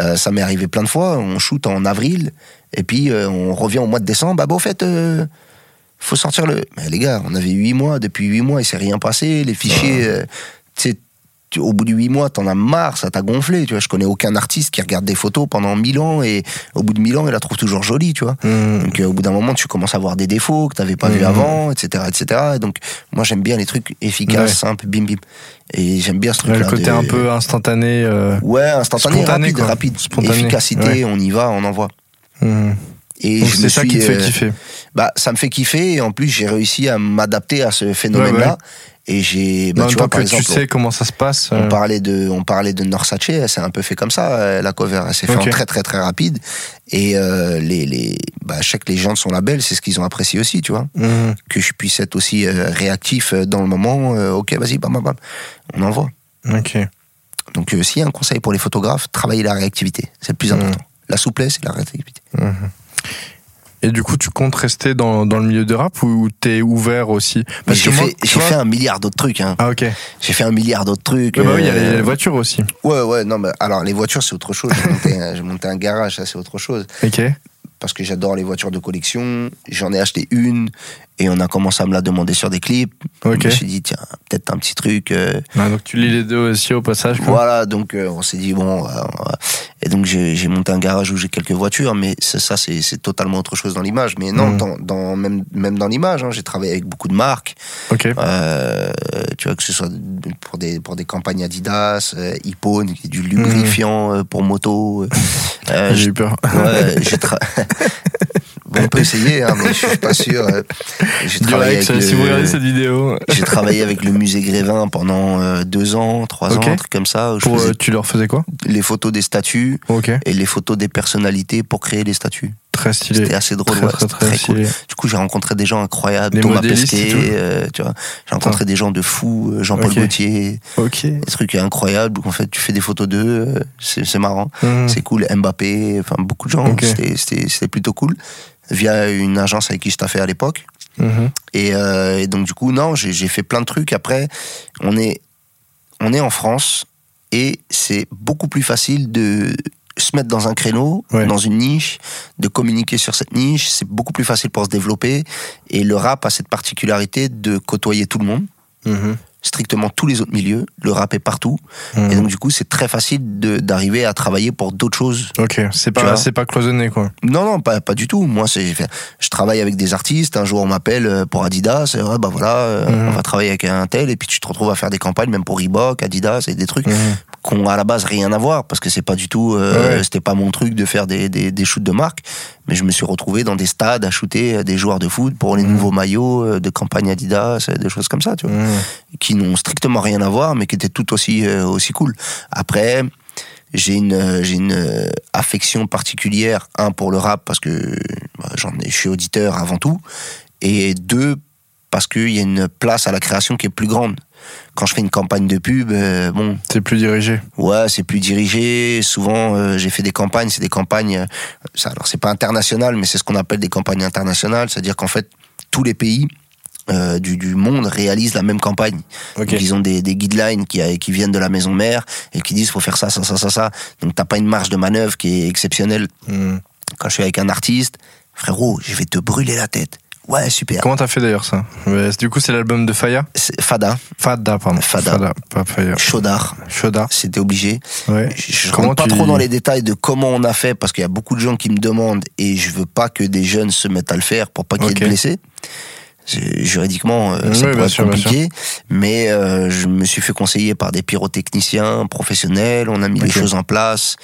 euh, ça m'est arrivé plein de fois. On shoot en avril et puis euh, on revient au mois de décembre. Bah bon, en fait, euh, faut sortir le. Mais les gars, on avait huit mois. Depuis huit mois, il s'est rien passé. Les fichiers, euh, tu au bout de huit mois, t'en as marre, ça t'a gonflé. Tu vois, je connais aucun artiste qui regarde des photos pendant mille ans et au bout de mille ans, il la trouve toujours jolie. Tu vois. Mhm. Donc euh, au bout d'un moment, tu commences à voir des défauts que t'avais pas vu Mhm. avant, etc., etc. Et donc moi, j'aime bien les trucs efficaces, Ouais. simples, bim bim. Et j'aime bien ce Ouais, truc-là. le côté de- un peu instantané. euh, Ouais, instantané, Spontané, rapide, quoi. rapide. Spontané, Efficacité, ouais. on y va, on envoie. mhm. Et c'est ça suis, qui te fait euh, kiffer. Bah, ça me fait kiffer et en plus j'ai réussi à m'adapter à ce phénomène-là. Ouais, ouais. Et j'ai, bah, tu vois, par que tu sais comment ça se passe. on euh, parlait de, on parlait de Norsace, elle s'est un peu fait comme ça, euh, la cover. Elle s'est fait en très très très rapide. Et euh, les, les, bah, je sais que les gens de son label, c'est ce qu'ils ont apprécié aussi, tu vois. mhm. Que je puisse être aussi euh, réactif dans le moment. euh, ok, vas-y, bam, bam, bam. On envoie. Ok. Donc, s'il y a un conseil pour les photographes, travailler la réactivité. C'est le plus Mhm. important. La souplesse et la réactivité. Mhm. Et du coup, tu comptes rester dans, dans le milieu de rap ou t'es ouvert aussi Mais j'ai fait, tu j'ai vois- fait un milliard d'autres trucs. Hein. Ah ok. J'ai fait un milliard d'autres trucs. Ouais, bah oui, il y a euh, les, voitures aussi. Ouais, ouais, non, mais alors les voitures, c'est autre chose. J'ai monté, j'ai monté un garage, ça, c'est autre chose. Ok. parce que j'adore les voitures de collection. J'en ai acheté une et on a commencé à me la demander sur des clips. Ok. Je me suis dit, tiens, peut-être un petit truc. euh, Ah, donc tu lis les deux aussi au passage. quoi. voilà, donc euh, on s'est dit, bon. euh, on va- Et donc j'ai monté un garage où j'ai quelques voitures, mais ça, c'est totalement autre chose dans l'image. Mais non, Mhm. dans, dans- même, même dans l'image, hein, j'ai travaillé avec beaucoup de marques. Ok. Euh, tu vois, que ce soit pour des, pour des campagnes Adidas, euh, Hippone, qui est du lubrifiant euh, pour moto. euh, euh, <laughs> J'ai eu peur. Ouais, <laughs> j'ai tra- essayer, hein, mais je suis pas sûr. J'ai travaillé avec si le- vous regardez cette vidéo. J'ai travaillé avec le musée Grévin pendant euh, deux ans, trois ans, un truc comme ça. Pour, euh, tu leur faisais quoi? les photos des statues et les photos des personnalités pour créer les statues. Très stylé. C'était assez drôle, Très, ouais, très, c'était très, très cool. Du coup, j'ai rencontré des gens incroyables, Les Thomas Pesquet, euh, tu vois. J'ai rencontré des gens de fous, Jean-Paul Ok. Gaultier, Ok. des trucs incroyables. En fait, tu fais des photos d'eux, c'est marrant. Mhm. C'est cool. Mbappé, enfin beaucoup de gens. C'était plutôt cool. Via une agence avec qui je fait à l'époque. Mhm. Et, euh, et donc du coup, non, j'ai fait plein de trucs. Après, on est, on est en France et c'est beaucoup plus facile de se mettre dans un créneau, Ouais. dans une niche, de communiquer sur cette niche. C'est beaucoup plus facile pour se développer. Et le rap a cette particularité de côtoyer tout le monde, Mhm. Strictement tous les autres milieux. Le rap est partout. Mhm. Et donc du coup, c'est très facile d'arriver à travailler pour d'autres choses Ok, c'est pas, c'est pas cloisonné quoi. non, non, pas, pas du tout. Moi, c'est, je travaille avec des artistes. Un jour, on m'appelle euh, pour Adidas. Bah voilà, euh, Mhm. on va travailler avec un tel. Et puis, tu te retrouves à faire des campagnes, même pour Reebok, Adidas, et des trucs Mhm. Qui ont à la base rien à voir, parce que c'est pas du tout, euh, Ouais. c'était pas mon truc de faire des, des, des shoots de marque. Mais je me suis retrouvé dans des stades à shooter euh, des joueurs de foot pour les Mhm. nouveaux maillots euh, de campagne Adidas, des choses comme ça, tu vois Mhm. qui n'ont strictement rien à voir, mais qui étaient tout aussi euh, aussi cool. Après, j'ai une j'ai une affection particulière un pour le rap parce que bah, j'en je suis auditeur avant tout, et deux parce qu'il y a une place à la création qui est plus grande. Quand je fais une campagne de pub, euh, bon, C'est plus dirigé. Ouais, c'est plus dirigé. Souvent, euh, j'ai fait des campagnes. C'est des campagnes. euh, ça, alors, c'est pas international, mais c'est ce qu'on appelle des campagnes internationales. C'est-à-dire qu'en fait, tous les pays euh, du, du monde réalisent la même campagne. Donc, ils ont des, des guidelines qui, qui viennent de la maison mère et qui disent faut faire ça, ça, ça, ça, ça. Donc, t'as pas une marge de manœuvre qui est exceptionnelle. Mhm. Quand je suis avec un artiste, frérot, je vais te brûler la tête. Ouais, super. Comment t'as fait d'ailleurs ça Du coup, c'est l'album de Faya Fada, Fada, pardon. Fada. pas Faya. Chaudard, Shoda. c'était obligé. Ouais. Je, je rentre pas tu- trop dans les détails de comment on a fait parce qu'il y a beaucoup de gens qui me demandent et je veux pas que des jeunes se mettent à le faire pour pas qu'il y ait Ok. de blessés. Juridiquement, euh, Oui, ça bien pourrait être sûr, bien compliqué, mais euh, je me suis fait conseiller par des pyrotechniciens professionnels. On a mis les choses en place.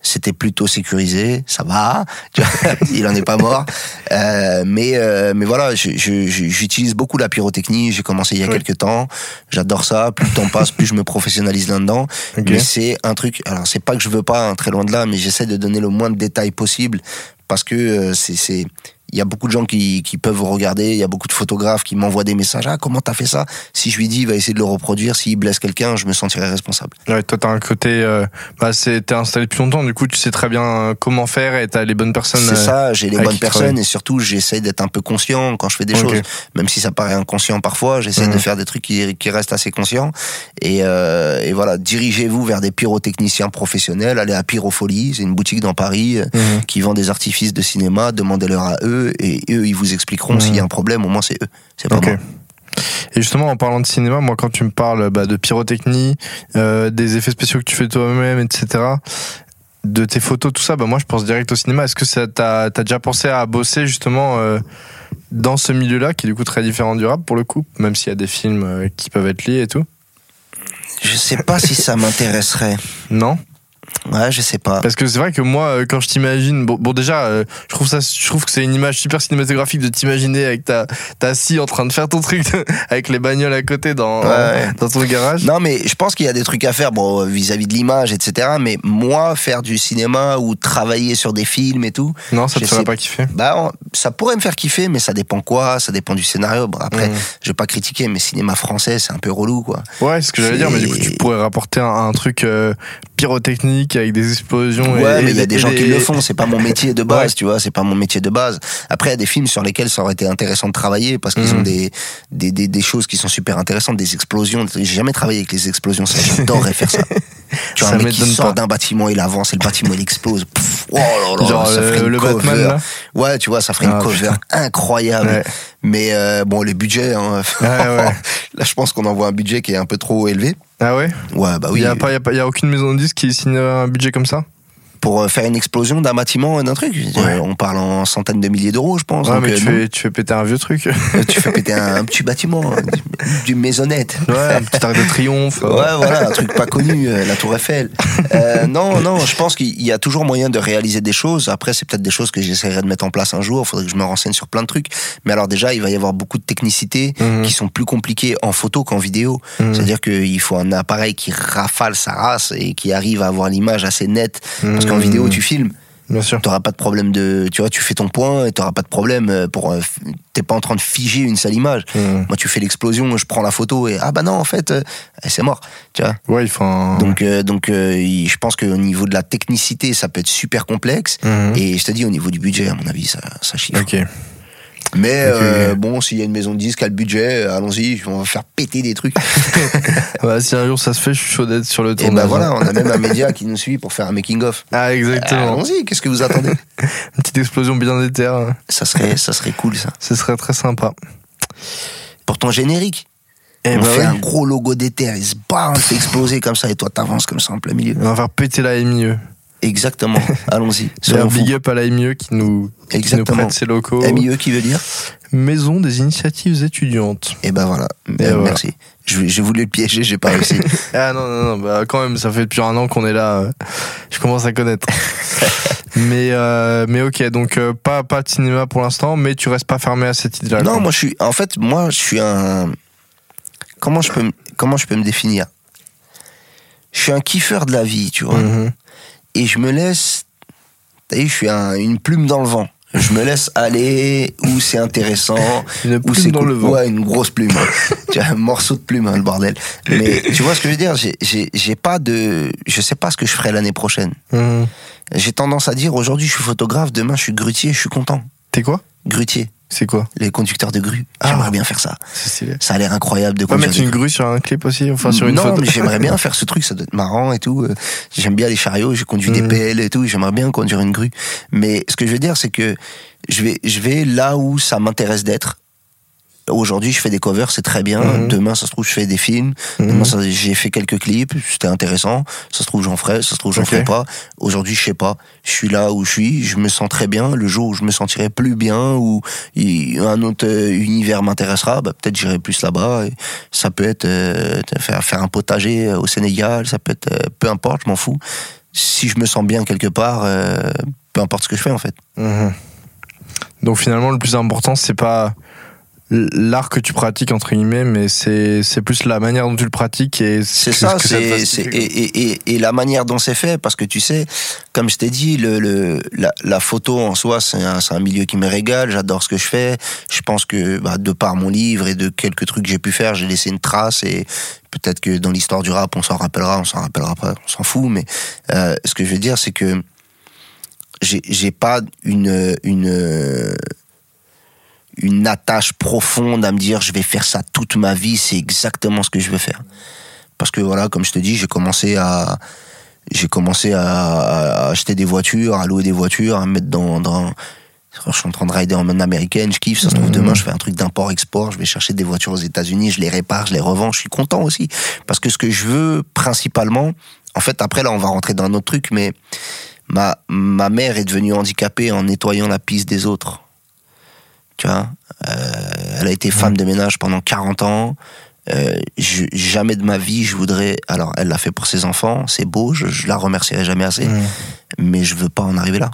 C'était plutôt sécurisé, ça va. <laughs> Il en est pas mort, <laughs> Euh, mais euh, mais voilà, j'utilise beaucoup la pyrotechnie. J'ai commencé il y a Oui. quelques temps. J'adore ça. Plus le temps passe, plus je me professionnalise là-dedans. Mais c'est un truc. Alors c'est pas que je veux pas, hein, très loin de là, mais j'essaie de donner le moins de détails possible parce que euh, c'est c'est il y a beaucoup de gens qui, qui peuvent vous regarder, il y a beaucoup de photographes qui m'envoient des messages. Ah, comment t'as fait ça? Si je lui dis, il va essayer de le reproduire. S'il blesse quelqu'un, je me sentirai responsable. Ouais, toi, t'as un côté. Euh, bah, t'es installé depuis longtemps, du coup, tu sais très bien euh, comment faire et t'as les bonnes personnes. C'est euh, ça, j'ai les bonnes personnes et surtout, j'essaie d'être un peu conscient quand je fais des choses. Même si ça paraît inconscient parfois, j'essaie Mhm. de faire des trucs qui, qui restent assez conscients. Et, euh, et voilà, dirigez-vous vers des pyrotechniciens professionnels. Allez à Pyrofolie, c'est une boutique dans Paris. Mhm. qui vend des artifices de cinéma, demandez-leur à eux et eux ils vous expliqueront s'il y a un problème, au moins c'est eux, c'est pas moi. Et justement, en parlant de cinéma, moi, quand tu me parles bah, de pyrotechnie, euh, des effets spéciaux que tu fais toi-même, etc., de tes photos, tout ça, bah, moi, je pense direct au cinéma. Est-ce que t'as as déjà pensé à bosser justement euh, dans ce milieu-là, qui est du coup très différent du rap pour le coup, même s'il y a des films euh, qui peuvent être liés et tout? Je sais pas si ça m'intéresserait. Non? Ouais, je sais pas. Parce que c'est vrai que moi, euh, quand je t'imagine, bon, bon déjà, euh, je trouve ça, je trouve que c'est une image super cinématographique de t'imaginer avec ta, ta scie en train de faire ton truc <laughs> avec les bagnoles à côté dans, Ouais. dans ton garage. Non, mais je pense qu'il y a des trucs à faire, bon, vis-à-vis de l'image, etc. Mais moi, faire du cinéma ou travailler sur des films et tout, Non, ça te ferait pas kiffer. bah, ça pourrait me faire kiffer, mais ça dépend quoi, ça dépend du scénario. Bon, après, Mhm. je vais pas critiquer, mais cinéma français, c'est un peu relou, quoi. Ouais, c'est ce que j'allais dire, mais du coup, tu pourrais rapporter un, un truc euh, pyrotechnique avec des explosions. Ouais, et mais il y a des- gens qui le font. C'est pas mon métier de <laughs> base, Ouais. tu vois. C'est pas mon métier de base. Après, il y a des films sur lesquels ça aurait été intéressant de travailler parce qu'ils Mhm. ont des, des, des, des choses qui sont super intéressantes, des explosions. J'ai jamais travaillé avec les explosions. J'adorerais faire ça. <laughs> Tu vois, Ça un mec qui sort d'un bâtiment, il avance et le bâtiment il explose. Pff, oh là là, Genre, ça euh, ferait une le cover. Batman, là Ouais, tu vois, ça ferait Ah, une cover incroyable. Ouais. Mais euh, bon, les budgets, hein, <laughs> là je pense qu'on envoie un budget qui est un peu trop élevé. Ah ouais? Ouais, bah Il oui. y a pas, il y a y a aucune maison de disques qui signe un budget comme ça? Pour euh, faire une explosion d'un bâtiment, d'un truc, on parle en centaines de milliers d'euros, je pense. Ouais, donc, mais euh, tu fais, tu fais péter un vieux truc. Euh, tu fais péter un, un petit bâtiment, hein, du, du maisonnette. Ouais, un petit arc de triomphe. Ouais, voilà, un truc pas connu, la Tour Eiffel. Euh, non, non, je pense qu'il y a toujours moyen de réaliser des choses. Après, c'est peut-être des choses que j'essaierai de mettre en place un jour. Il faudrait que je me renseigne sur plein de trucs. Mais alors déjà, il va y avoir beaucoup de technicités Mhm. qui sont plus compliquées en photo qu'en vidéo. Mhm. C'est-à-dire qu'il faut un appareil qui rafale sa race et qui arrive à avoir l'image assez nette. Parce qu'en Mhm. vidéo, tu filmes. Bien sûr. T'auras pas de problème de, tu vois, tu fais ton point et t'auras pas de problème euh, pour, euh, t'es pas en train de figer une seule image. Mhm. Moi, tu fais l'explosion, je prends la photo et ah bah non, en fait, euh, c'est mort, tu vois. Ouais, il faut un. Donc, euh, donc, euh, je pense qu'au niveau de la technicité, ça peut être super complexe. Mhm. Et je te dis, au niveau du budget, à mon avis, ça, ça chiffre. Ok. Mais euh, bon, s'il y a une maison de disques qui a le budget, euh, allons-y, on va faire péter des trucs. Ouais, <laughs> si un jour ça se fait, je suis chaud d'être sur le et tournage. ben voilà, on a même un <laughs> média qui nous suit pour faire un making of. Ah, exactement. Allons-y, qu'est-ce que vous attendez? <laughs> Une petite explosion bien d'éther. Ça serait, ça serait cool ça. Ce serait très sympa. Pour ton générique. Et on bah fait un gros logo d'éther, il se bat, on fait exploser comme ça, et toi t'avances comme ça en plein milieu. On va faire péter la MIE. Exactement, <laughs> allons-y. C'est un big up à la MIE qui nous, qui nous prête ses locaux. MIE qui veut dire Maison des initiatives étudiantes. Et ben voilà, Et Euh, voilà. merci. Je- J'ai voulu le piéger, j'ai pas réussi. <laughs> Ah non, non, non, bah quand même, ça fait depuis un an qu'on est là. euh, Je commence à connaître. <laughs> mais, euh, mais ok, donc euh, pas, pas de cinéma pour l'instant, mais tu restes pas fermé à cette idée-là. non, moi je suis, en fait, moi je suis un. Comment je peux, me- comment je peux me définir? Je suis un kiffeur de la vie, tu vois. Mhm. Et je me laisse. T'as vu, je suis un- une plume dans le vent. Je me laisse aller où c'est intéressant. <laughs> Une où c'est dans cool. le vent. Ouais, une grosse plume. <laughs> tu as un morceau de plume, hein, le bordel. Mais <laughs> tu vois ce que je veux dire? J'ai- J'ai j'ai pas de. Je sais pas ce que je ferai l'année prochaine. Mhm. J'ai tendance à dire aujourd'hui je suis photographe, demain je suis grutier, je suis content. T'es quoi? Grutier, C'est quoi les conducteurs de grue. Ah. J'aimerais bien faire ça. Ça a l'air incroyable de On conduire mettre des une grues. grue sur un clip aussi, enfin sur une non, photo. mais j'aimerais bien <laughs> faire ce truc, ça doit être marrant et tout. Euh, J'aime bien les chariots, j'ai conduit des Mhm. PL et tout, j'aimerais bien conduire une grue. Mais ce que je veux dire, c'est que je vais, je vais là où ça m'intéresse d'être. Aujourd'hui, je fais des covers, c'est très bien. Mhm. Demain, ça se trouve, je fais des films. Mhm. Demain, j'ai fait quelques clips, c'était intéressant. Ça se trouve, j'en ferai, ça se trouve, j'en Ok. ferai pas. Aujourd'hui, je sais pas. Je suis là où je suis, je me sens très bien. Le jour où je me sentirai plus bien, ou il- un autre euh, univers m'intéressera, bah, peut-être j'irai plus là-bas. Ça peut être euh, faire, faire un potager euh, au Sénégal, ça peut être euh, peu importe, je m'en fous. Si je me sens bien quelque part, euh, peu importe ce que je fais en fait. Mhm. Donc finalement, le plus important, c'est pas l'art que tu pratiques entre guillemets, mais c'est c'est plus la manière dont tu le pratiques et C'est ce ça, te c'est et, et, et, et la manière dont c'est fait, parce que tu sais, comme je t'ai dit, le, le la, la photo en soi, c'est un, un milieu qui me régale. J'adore ce que je fais. Je pense que bah, de par mon livre et de quelques trucs que j'ai pu faire, j'ai laissé une trace et peut-être que dans l'histoire du rap, on s'en rappellera, on s'en rappellera pas, on s'en fout. Mais euh, ce que je veux dire, c'est que j'ai j'ai pas une une une attache profonde à me dire je vais faire ça toute ma vie, c'est exactement ce que je veux faire. Parce que voilà, comme je te dis, j'ai commencé à j'ai commencé à, à acheter des voitures, à louer des voitures, à me mettre dans, dans je suis en train de rider en mode américaine, je kiffe, ça se trouve Mhm. demain je fais un truc d'import-export, je vais chercher des voitures aux États-Unis, je les répare, je les revends, je suis content aussi. Parce que ce que je veux principalement, en fait après là on va rentrer dans un autre truc, mais ma, ma mère est devenue handicapée en nettoyant la piste des autres. Tu vois Euh, Elle a été femme de ménage pendant 40 ans. Euh, je- jamais de ma vie je voudrais. Alors, elle l'a fait pour ses enfants, c'est beau, je, je la remercierai jamais assez, mais je veux pas en arriver là.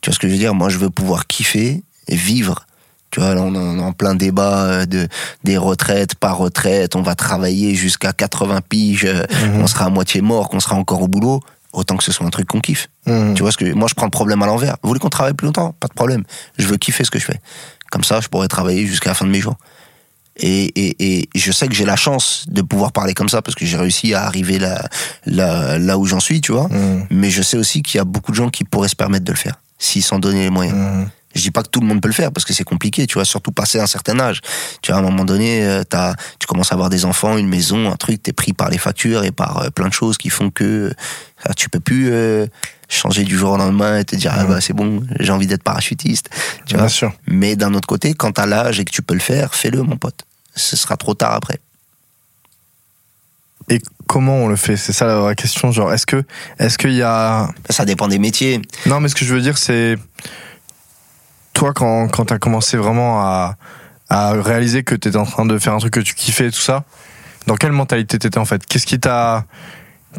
Tu vois ce que je veux dire? Moi, je veux pouvoir kiffer et vivre. Tu vois, là, on est en- plein débat euh, de des retraites, pas retraite. On va travailler jusqu'à 80 piges. Mhm. On sera à moitié mort, qu'on sera encore au boulot. Autant que ce soit un truc qu'on kiffe. Mhm. Tu vois ce que moi je prends le problème à l'envers. Vous voulez qu'on travaille plus longtemps? Pas de problème. Je veux kiffer ce que je fais. Comme ça, je pourrais travailler jusqu'à la fin de mes jours. Et, et, et je sais que j'ai la chance de pouvoir parler comme ça parce que j'ai réussi à arriver là, là, là où j'en suis, tu vois. Mhm. Mais je sais aussi qu'il y a beaucoup de gens qui pourraient se permettre de le faire s'ils s'en donnaient les moyens. Mhm. Je dis pas que tout le monde peut le faire parce que c'est compliqué, tu vois, surtout passer un certain âge. Tu vois, à un moment donné, euh, t'as, tu commences à avoir des enfants, une maison, un truc, t'es pris par les factures et par euh, plein de choses qui font que euh, tu peux plus euh, changer du jour au lendemain et te dire ah bah c'est bon, j'ai envie d'être parachutiste. Tu Bien vois. sûr. Mais d'un autre côté, quand t'as l'âge et que tu peux le faire, fais-le, mon pote. Ce sera trop tard après. Et comment on le fait? C'est ça la vraie question. Genre, est-ce que, est-ce qu'il y a Ça dépend des métiers. Non, mais ce que je veux dire, c'est. Toi, quand, quand t'as commencé vraiment à, à réaliser que t'étais en train de faire un truc que tu kiffais et tout ça, dans quelle mentalité t'étais en fait? Qu'est-ce qui t'a.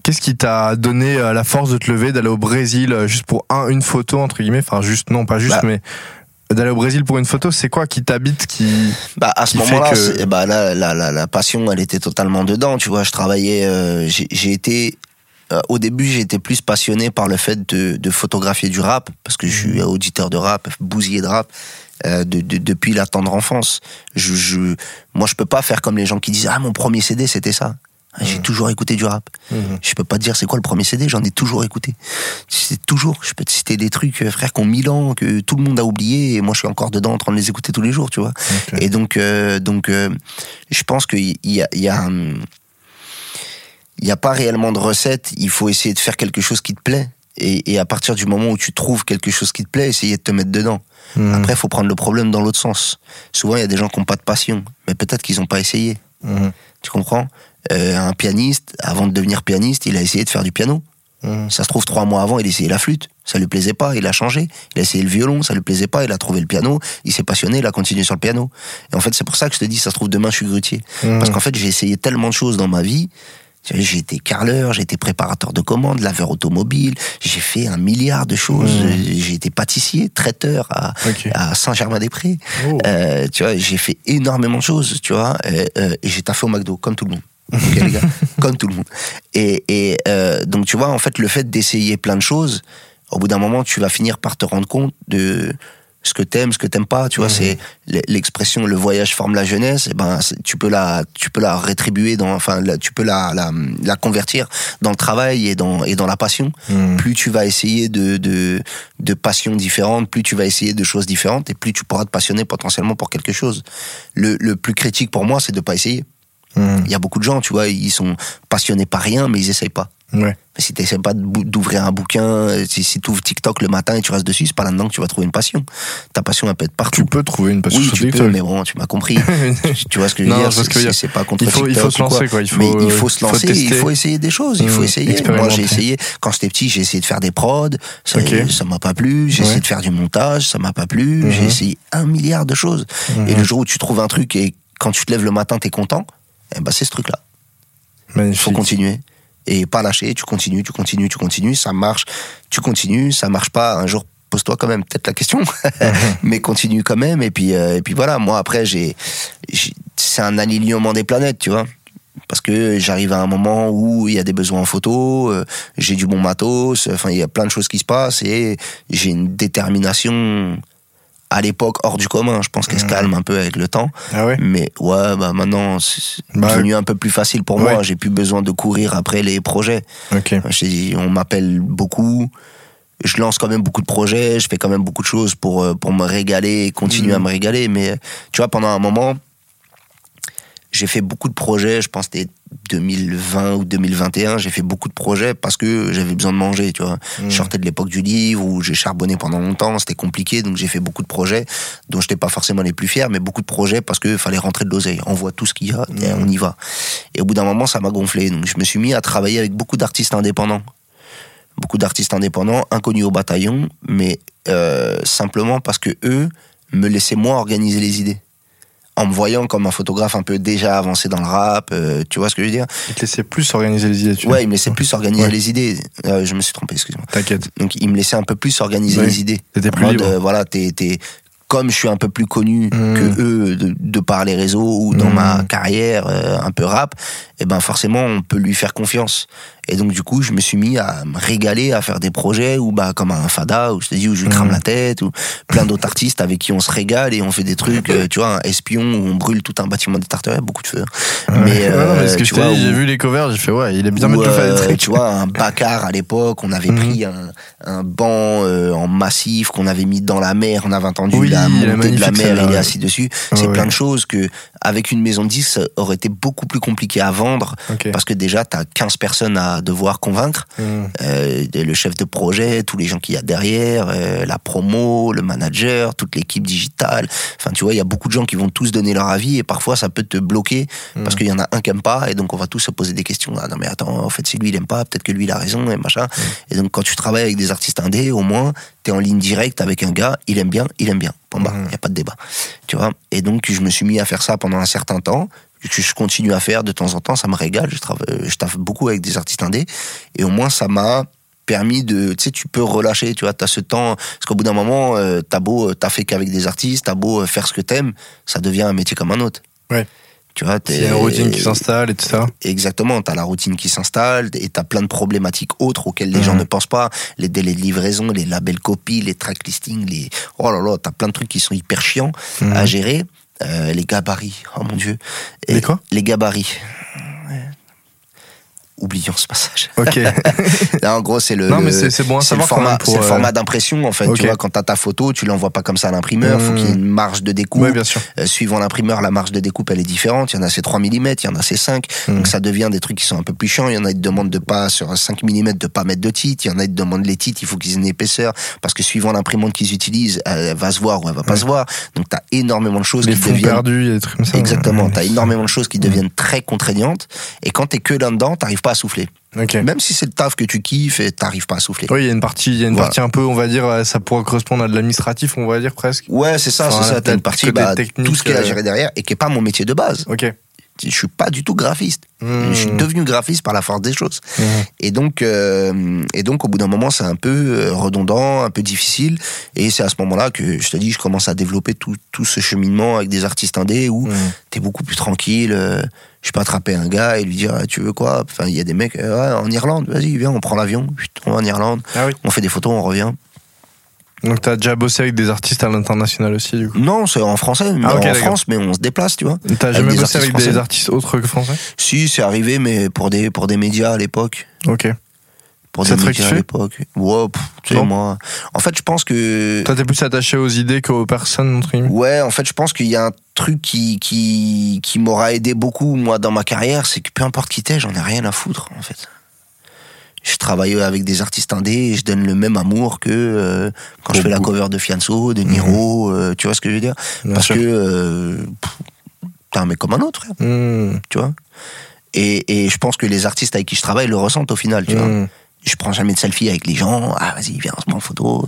Qu'est-ce qui t'a donné euh, la force de te lever, d'aller au Brésil euh, juste pour un, une photo, entre guillemets? Enfin, juste, non, pas juste, Bah. mais d'aller au Brésil pour une photo, c'est quoi qui t'habite qui... Bah à ce moment-là, que- c'est- bah là, la, la, la passion, elle était totalement dedans. Tu vois, je travaillais. euh, j'ai été. Euh, au début, été plus passionné par le fait de, de photographier du rap, parce que je suis auditeur de rap, bousillé de rap. euh, de, de- depuis la tendre enfance, je, je, moi je peux pas faire comme les gens qui disent ah mon premier CD c'était ça. J'ai toujours écouté du rap. Je peux pas te dire c'est quoi le premier CD, j'en ai toujours écouté. C'est toujours, je peux te citer des trucs, euh, frère, qui ont mille ans, que tout le monde a oublié, et moi je suis encore dedans en train de les écouter tous les jours, tu vois. Et donc, euh, donc euh, je pense qu'il y a, y a un- il y a pas réellement de recette, il faut essayer de faire quelque chose qui te plaît. Et, et à partir du moment où tu trouves quelque chose qui te plaît, essayer de te mettre dedans. Mhm. Après, il faut prendre le problème dans l'autre sens. Souvent, il y a des gens qui n'ont pas de passion, mais peut-être qu'ils n'ont pas essayé. Mhm. Tu comprends? Euh, Un pianiste, avant de devenir pianiste, il a essayé de faire du piano. Mhm. Ça se trouve, trois mois avant, il essayait la flûte. Ça lui plaisait pas, il a changé. Il a essayé le violon, ça lui plaisait pas, il a trouvé le piano, il s'est passionné, il a continué sur le piano. Et en fait, c'est pour ça que je te dis, ça se trouve, demain, je suis grutier. Parce qu'en fait, j'ai essayé tellement de choses dans ma vie. J'ai été carreleur, j'ai été préparateur de commandes, laveur automobile, j'ai fait un milliard de choses. Mhm. J'ai été pâtissier, traiteur à, Saint-Germain-des-Prés. Oh. Euh, tu vois, j'ai fait énormément de choses, tu vois, euh, euh, et j'ai taffé au McDo, comme tout le monde. Ok, les gars <laughs> Comme tout le monde. Et, et euh, donc, tu vois, en fait, le fait d'essayer plein de choses, au bout d'un moment, tu vas finir par te rendre compte de ce que t'aimes, ce que t'aimes pas. Tu vois, c'est l- l'expression le voyage forme la jeunesse. Et ben, c'est- tu peux la, tu peux la rétribuer dans, enfin, la- tu peux la, la, la convertir dans le travail et dans et dans la passion Mhm. plus tu vas essayer de, de, de passions différentes, plus tu vas essayer de choses différentes, et plus tu pourras te passionner potentiellement pour quelque chose. Le, le plus critique pour moi, c'est de pas essayer. Mhm. Il y a beaucoup de gens, tu vois, ils sont passionnés par rien, mais ils essayent pas. Ouais. Mais si tu pas d'ouvrir un bouquin, si, si tu ouvres TikTok le matin et tu restes dessus, c'est pas là-dedans que tu vas trouver une passion. Ta passion, elle peut être partout. Tu peux trouver une passion oui, sur tu peux, TikTok. mais bon, tu m'as compris. <laughs> tu, tu vois ce que je veux Non, dire c'est- pas contre Il faut- il faut se lancer, quoi. Il faut- mais il faut se faut lancer, il faut essayer des choses, il faut Mmh, essayer. Moi, j'ai essayé. Quand j'étais petit, j'ai essayé de faire des prods, ça Ok. ça m'a pas plu. J'ai Ouais. essayé de faire du montage, ça m'a pas plu. J'ai Mhm. essayé un milliard de choses. Et le jour où tu trouves un truc et quand tu te lèves le matin, t'es content, eh ben c'est ce truc-là. Il faut continuer. Et pas lâcher, tu continues, tu continues, tu continues, ça marche, tu continues, ça marche pas, un jour pose-toi quand même peut-être la question, <laughs> mais continue quand même, et puis, euh, et puis voilà, moi après, j'ai- c'est un alignement des planètes, tu vois. Parce que j'arrive à un moment où il y a des besoins en photo, euh, j'ai du bon matos, enfin il y a plein de choses qui se passent et j'ai une détermination à l'époque hors du commun. Je pense qu'elle se Mhm. calme un peu avec le temps. Ah ouais Mais ouais, bah maintenant, c'est Bah, devenu un peu plus facile pour ouais. moi. J'ai plus besoin de courir après les projets. Je on m'appelle beaucoup. Je lance quand même beaucoup de projets. Je fais quand même beaucoup de choses pour, euh, pour me régaler et continuer Mhm. à me régaler. Mais tu vois, pendant un moment, j'ai fait beaucoup de projets. Je pense que c'était 2020 ou 2021. J'ai fait beaucoup de projets parce que j'avais besoin de manger, tu vois. Mhm. Je sortais de l'époque du livre où j'ai charbonné pendant longtemps. C'était compliqué. Donc j'ai fait beaucoup de projets dont je n'étais pas forcément les plus fiers, mais beaucoup de projets parce qu'il fallait rentrer de l'oseille. On voit tout ce qu'il y a et Mhm. on y va. Et au bout d'un moment, ça m'a gonflé. Donc je me suis mis à travailler avec beaucoup d'artistes indépendants. Beaucoup d'artistes indépendants, inconnus au bataillon, mais euh, simplement parce que eux me laissaient moi organiser les idées. En me voyant comme un photographe un peu déjà avancé dans le rap, euh, tu vois ce que je veux dire? Il te laissait plus organiser les idées, tu Ouais, il me laissait plus organiser Ouais. les idées. Euh, je me suis trompé, excuse-moi. T'inquiète. Donc il me laissait un peu plus organiser Oui. les idées. T'étais plus mode, libre. euh, voilà, t'es, t'es- comme je suis un peu plus connu Mhm. que eux de, de par les réseaux ou dans Mhm. ma carrière un peu rap, et ben forcément on peut lui faire confiance. Et donc du coup, je me suis mis à me régaler, à faire des projets où bah comme un Fada, où je te dis où je lui crame Mhm. la tête, ou plein d'autres artistes avec qui on se régale et on fait des trucs, euh, tu vois, un espion où on brûle tout un bâtiment des tartares, beaucoup de feu. Mais, Ouais, non, mais ce euh, que je vois, dit, j'ai vu les covers, j'ai fait ouais, il est bien mettre faire euh, trucs. tu vois, un Bacar à l'époque, on avait Mhm. pris un, un banc euh, en massif qu'on avait mis dans la mer, on avait entendu Oui, la montée de la mer, il est assis dessus. Ouais, C'est plein de choses que, avec une maison de 10, ça aurait été beaucoup plus compliqué à parce que déjà, t'as 15 personnes à devoir convaincre. Mm. Euh, le chef de projet, tous les gens qu'il y a derrière, euh, la promo, le manager, toute l'équipe digitale. Enfin, tu vois, il y a beaucoup de gens qui vont tous donner leur avis et parfois ça peut te bloquer parce Mm. qu'il y en a un qui aime pas et donc on va tous se poser des questions. Ah non mais attends, en fait si lui il aime pas, peut-être que lui il a raison et machin. Mm. Et donc quand tu travailles avec des artistes indés, au moins t'es en ligne directe avec un gars, il aime bien, il aime bien. Il y a pas de débat. Tu vois? Et donc je me suis mis à faire ça pendant un certain temps que je continue à faire de temps en temps, ça me régale, je travaille, je taffe beaucoup avec des artistes indés et au moins ça m'a permis de tu sais tu peux relâcher tu vois t'as ce temps parce qu'au bout d'un moment euh, t'as beau euh, t'as fait qu'avec des artistes t'as beau euh, faire ce que t'aimes ça devient un métier comme un autre Ouais. tu vois Il y a une routine qui s'installe et tout ça. Exactement, tu as la routine qui s'installe et tu as plein de problématiques autres auxquelles les gens Mhm. ne pensent pas. Les délais de livraison, les labels copies, les track listings, les... Oh là là, tu as plein de trucs qui sont hyper chiants Mhm. à gérer. Euh, les gabarits, oh mon dieu. Et Les quoi? Les gabarits. Oublions ce passage. Ok. <laughs> Là, en gros, c'est le, non, mais le- c'est bon c'est le format, même pour. c'est le euh, format d'impression en fait. Tu vois, quand t'as ta photo, tu l'envoies pas comme ça à l'imprimeur. Faut Mhm. qu'il y ait une marge de découpe. Ouais, bien sûr. Euh, suivant l'imprimeur, la marge de découpe elle est différente. Il y en a c'est 3 mm, il y en a c'est 5. Mhm. Donc ça devient des trucs qui sont un peu plus chiants. Il y en a qui demandent de pas sur 5 mm de pas mettre de titres. Il y en a qui demandent les titres, il faut qu'ils aient une épaisseur parce que suivant l'imprimante qu'ils utilisent, elle va se voir ou elle va pas Ouais. se voir. Donc t'as énormément de choses Les qui deviennent il a des trucs comme ça. Exactement, t'as énormément de choses qui deviennent très contraignantes et quand t'es que là-dedans, t'arrives pas à souffler. Même si c'est le taf que tu kiffes, et t'arrives pas à souffler. Oui, il y a une partie, il y a une Voilà. partie un peu, on va dire, euh, ça pourrait correspondre à de l'administratif, on va dire presque. Ouais, c'est ça, Enfin, c'est ça. T'as une partie, bah, tout ce qu'il y a à euh, gérer derrière et qui est pas mon métier de base. Ok. Je suis pas du tout graphiste. Hmm. Je suis devenu graphiste par la force des choses. Mhm. Et donc, euh, et donc, au bout d'un moment, c'est un peu euh, redondant, un peu difficile. Et c'est à ce moment-là que je te dis, je commence à développer tout, tout ce cheminement avec des artistes indés où Mhm. t'es beaucoup plus tranquille. euh, je peux attraper un gars et lui dire, Ah, tu veux quoi? Enfin, il y a des mecs, euh, ouais, en Irlande, vas-y, viens, on prend l'avion, on va en Irlande, Ah oui. on fait des photos, on revient. Donc t'as déjà bossé avec des artistes à l'international aussi, du coup? Non, c'est en français, mais Ah, en. France, mais on se déplace, tu vois. T'as jamais bossé avec des artistes autres que français? Si, c'est arrivé, mais pour des, pour des médias à l'époque. Ok. Pour des médias à l'époque. Pff, tu sais, moi. En fait, je pense que. Toi, t'es plus attaché aux idées qu'aux personnes, entre guillemets? Ouais, en fait, je pense qu'il y a un truc qui, qui, qui m'aura aidé beaucoup, moi, dans ma carrière, c'est que peu importe qui t'es, j'en ai rien à foutre, en fait. Je travaille avec des artistes indés et je donne le même amour que euh, quand je fais la cover de Fianso, de Niro, euh, tu vois ce que je veux dire? Bien Parce sûr. que euh, t'es un mec comme un autre, frère, Hmm. tu vois? Et, et je pense que les artistes avec qui je travaille le ressentent au final, tu vois? Hmm. je prends jamais de selfie avec les gens. Ah, vas-y, viens, on se prend en photo.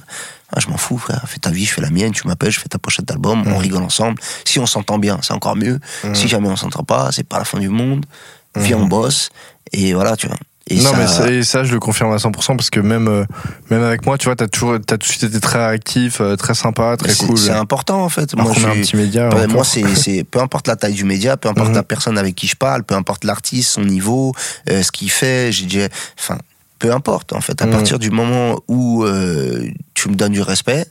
Ah, je m'en fous, frère. Fais ta vie, je fais la mienne. Tu m'appelles, je fais ta pochette d'album. On Mhm. rigole ensemble. Si on s'entend bien, c'est encore mieux. Mhm. Si jamais on s'entend pas, c'est pas la fin du monde. Viens, Mhm. on bosse. Et voilà, tu vois. Et non, ça, mais ça, et ça, je le confirme à 100% parce que même, euh, même avec moi, tu vois, t'as toujours, t'as tout de suite été très réactif, euh, très sympa, très cool. c'est important, en fait. Alors Moi, je un petit média. Moi, c'est, c'est, <laughs> peu importe la taille du média, peu importe Mhm. la personne avec qui je parle, peu importe l'artiste, son niveau, euh, ce qu'il fait, j'ai déjà, enfin, peu importe, en fait. À Mhm. partir du moment où tu me donnes du respect,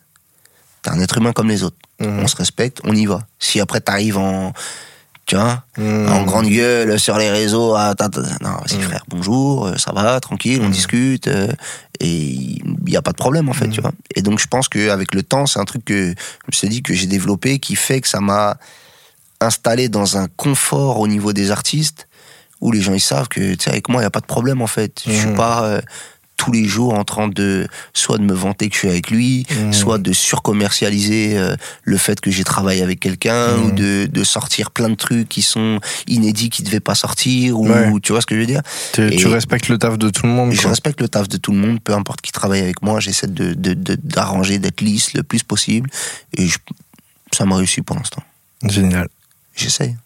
t'es un être humain comme les autres. Mhm. On se respecte, on y va. Si après t'arrives en, tu vois, Hmm. en grande gueule sur les réseaux, ah, ta, ta, ta, non, vas-y Mhm. frère, bonjour, euh, ça va, tranquille, on Mhm. discute, euh, et il n'y a pas de problème en fait, tu vois. Et donc je pense qu'avec le temps, c'est un truc que, je me suis dit, que j'ai développé, qui fait que ça m'a installé dans un confort au niveau des artistes, où les gens ils savent que, tu sais, avec moi, il n'y a pas de problème en fait. Je suis pas euh, tous les jours en train de, soit de me vanter que je suis avec lui, soit de surcommercialiser euh, le fait que j'ai travaillé avec quelqu'un, ou de, de sortir plein de trucs qui sont inédits, qui devaient pas sortir, ou Ouais. tu vois ce que je veux dire? Tu, respectes le taf de tout le monde. Je quoi. respecte le taf de tout le monde, peu importe qui travaille avec moi, j'essaie de d'arranger, d'être lisse le plus possible, et je- ça m'a réussi pour l'instant. Génial. J'essaie.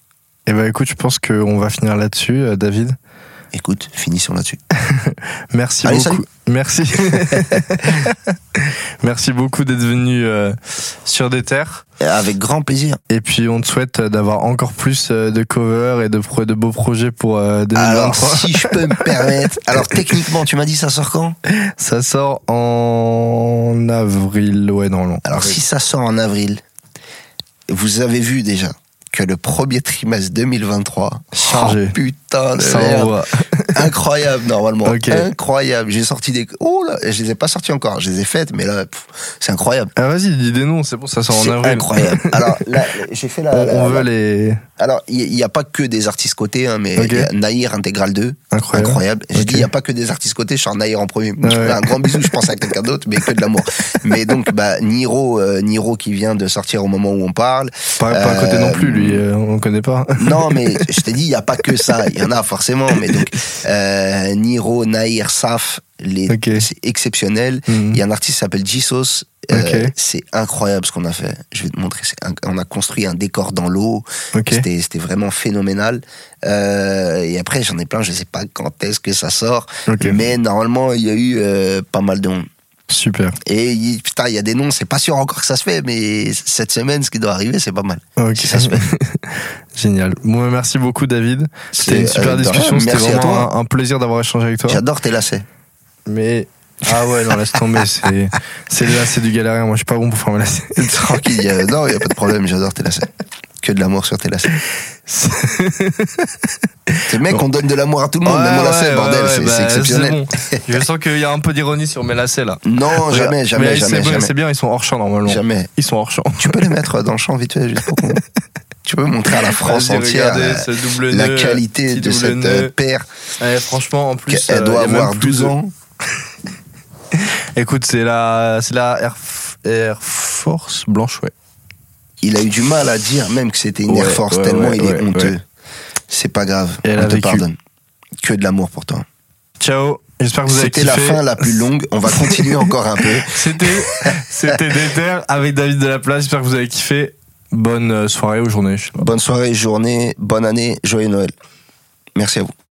Et ben écoute, je pense qu'on va finir là-dessus, euh, David. Écoute, finissons là-dessus. <laughs> Merci Allez, beaucoup. Merci. <laughs> Merci beaucoup d'être venu euh, sur des terres. Avec grand plaisir. Et puis on te souhaite d'avoir encore plus euh, de covers et de, pro- de beaux projets pour euh, 2023. Alors, si je peux me <laughs> permettre. Alors, techniquement, tu m'as dit ça sort quand? Ça sort en avril, ouais, non, non. Alors, si ça sort en avril, vous avez vu déjà que le premier trimestre 2023. Chargé. Oh, putain de ça merde. <laughs> Incroyable, normalement. Incroyable. J'ai sorti des. Oh là, je les ai pas sortis encore. Je les ai faites, mais là, c'est incroyable. Ah, vas-y, dis des noms, c'est bon, ça sort en avril. incroyable. <laughs> Alors, là, j'ai fait la. On, la- on la- veut les. Alors, il n'y a pas que des artistes cotés, hein, mais Ok. il y a Naïr Intégral 2. Incroyable. Incroyable. J'ai dit, il n'y a pas que des artistes cotés, je suis en Naïr en premier. Ouais. Je Un grand bisou, je pense à <laughs> quelqu'un d'autre, mais que de l'amour. mais donc, bah, Niro, euh, Niro qui vient de sortir au moment où on parle. Pas, pas à côté Euh, non plus, lui, euh, on le connaît pas. Non, mais je t'ai dit, il n'y a pas que ça. Il y en a forcément. Mais donc, <laughs> euh, Niro, Naïr, Saf, les, c'est exceptionnel. Mhm. Il y a un artiste qui s'appelle Jisos. Euh, Ok. C'est incroyable ce qu'on a fait. Je vais te montrer. c'est inc- On a construit un décor dans l'eau. C'était c'était vraiment phénoménal. Euh, et après, j'en ai plein. Je sais pas quand est-ce que ça sort. Mais normalement, il y a eu euh, pas mal de monde. Super. Et putain, il y a des noms. C'est pas sûr encore que ça se fait, mais cette semaine, ce qui doit arriver, c'est pas mal. Si ça se fait. <laughs> Génial. Bon, merci beaucoup, David. C'était une super discussion. C'était vraiment un, un plaisir d'avoir échangé avec toi. J'adore tes lacets. Mais. Ah ouais, non, laisse tomber. <laughs> C'est, c'est là, c'est du galérien. Moi, je suis pas bon pour faire mes lacets. <laughs> Tranquille. il y a- Non, il y a pas de problème. J'adore tes lacets. Que de l'amour sur tes lacets. <laughs> C'est mec, on donne de l'amour à tout le monde, même aux lacets, ouais, bordel. ouais, c'est bah, c'est exceptionnel. bon. Je sens qu'il y a un peu d'ironie sur mes lacets là. Non, jamais, jamais, Mais jamais, c'est, bon, jamais. c'est bien, ils sont hors champ normalement. Jamais. Ils sont hors champ. Tu peux les mettre dans le champ vite fait, juste pour qu'on. Tu peux montrer à la <laughs> France entière regardez la, ce double la nœud, qualité de cette nœud. euh, paire. Franchement, en plus, Elle euh, doit avoir plus 12 de- ans. <laughs> Écoute, c'est la, c'est la Air, Air Force blanche, ouais. Il a eu du mal à dire même que c'était une Ouais, Air Force, ouais, tellement il est honteux. C'est pas grave, Et elle on te vécu. pardonne. Que de l'amour pour toi. Ciao. J'espère que vous avez C'était kiffé. la fin la plus longue. On va continuer <laughs> encore un peu. C'était, c'était Déter avec David de la Place. J'espère que vous avez kiffé. Bonne euh, soirée ou journée. Bonne soirée, journée, bonne année, joyeux Noël. Merci à vous.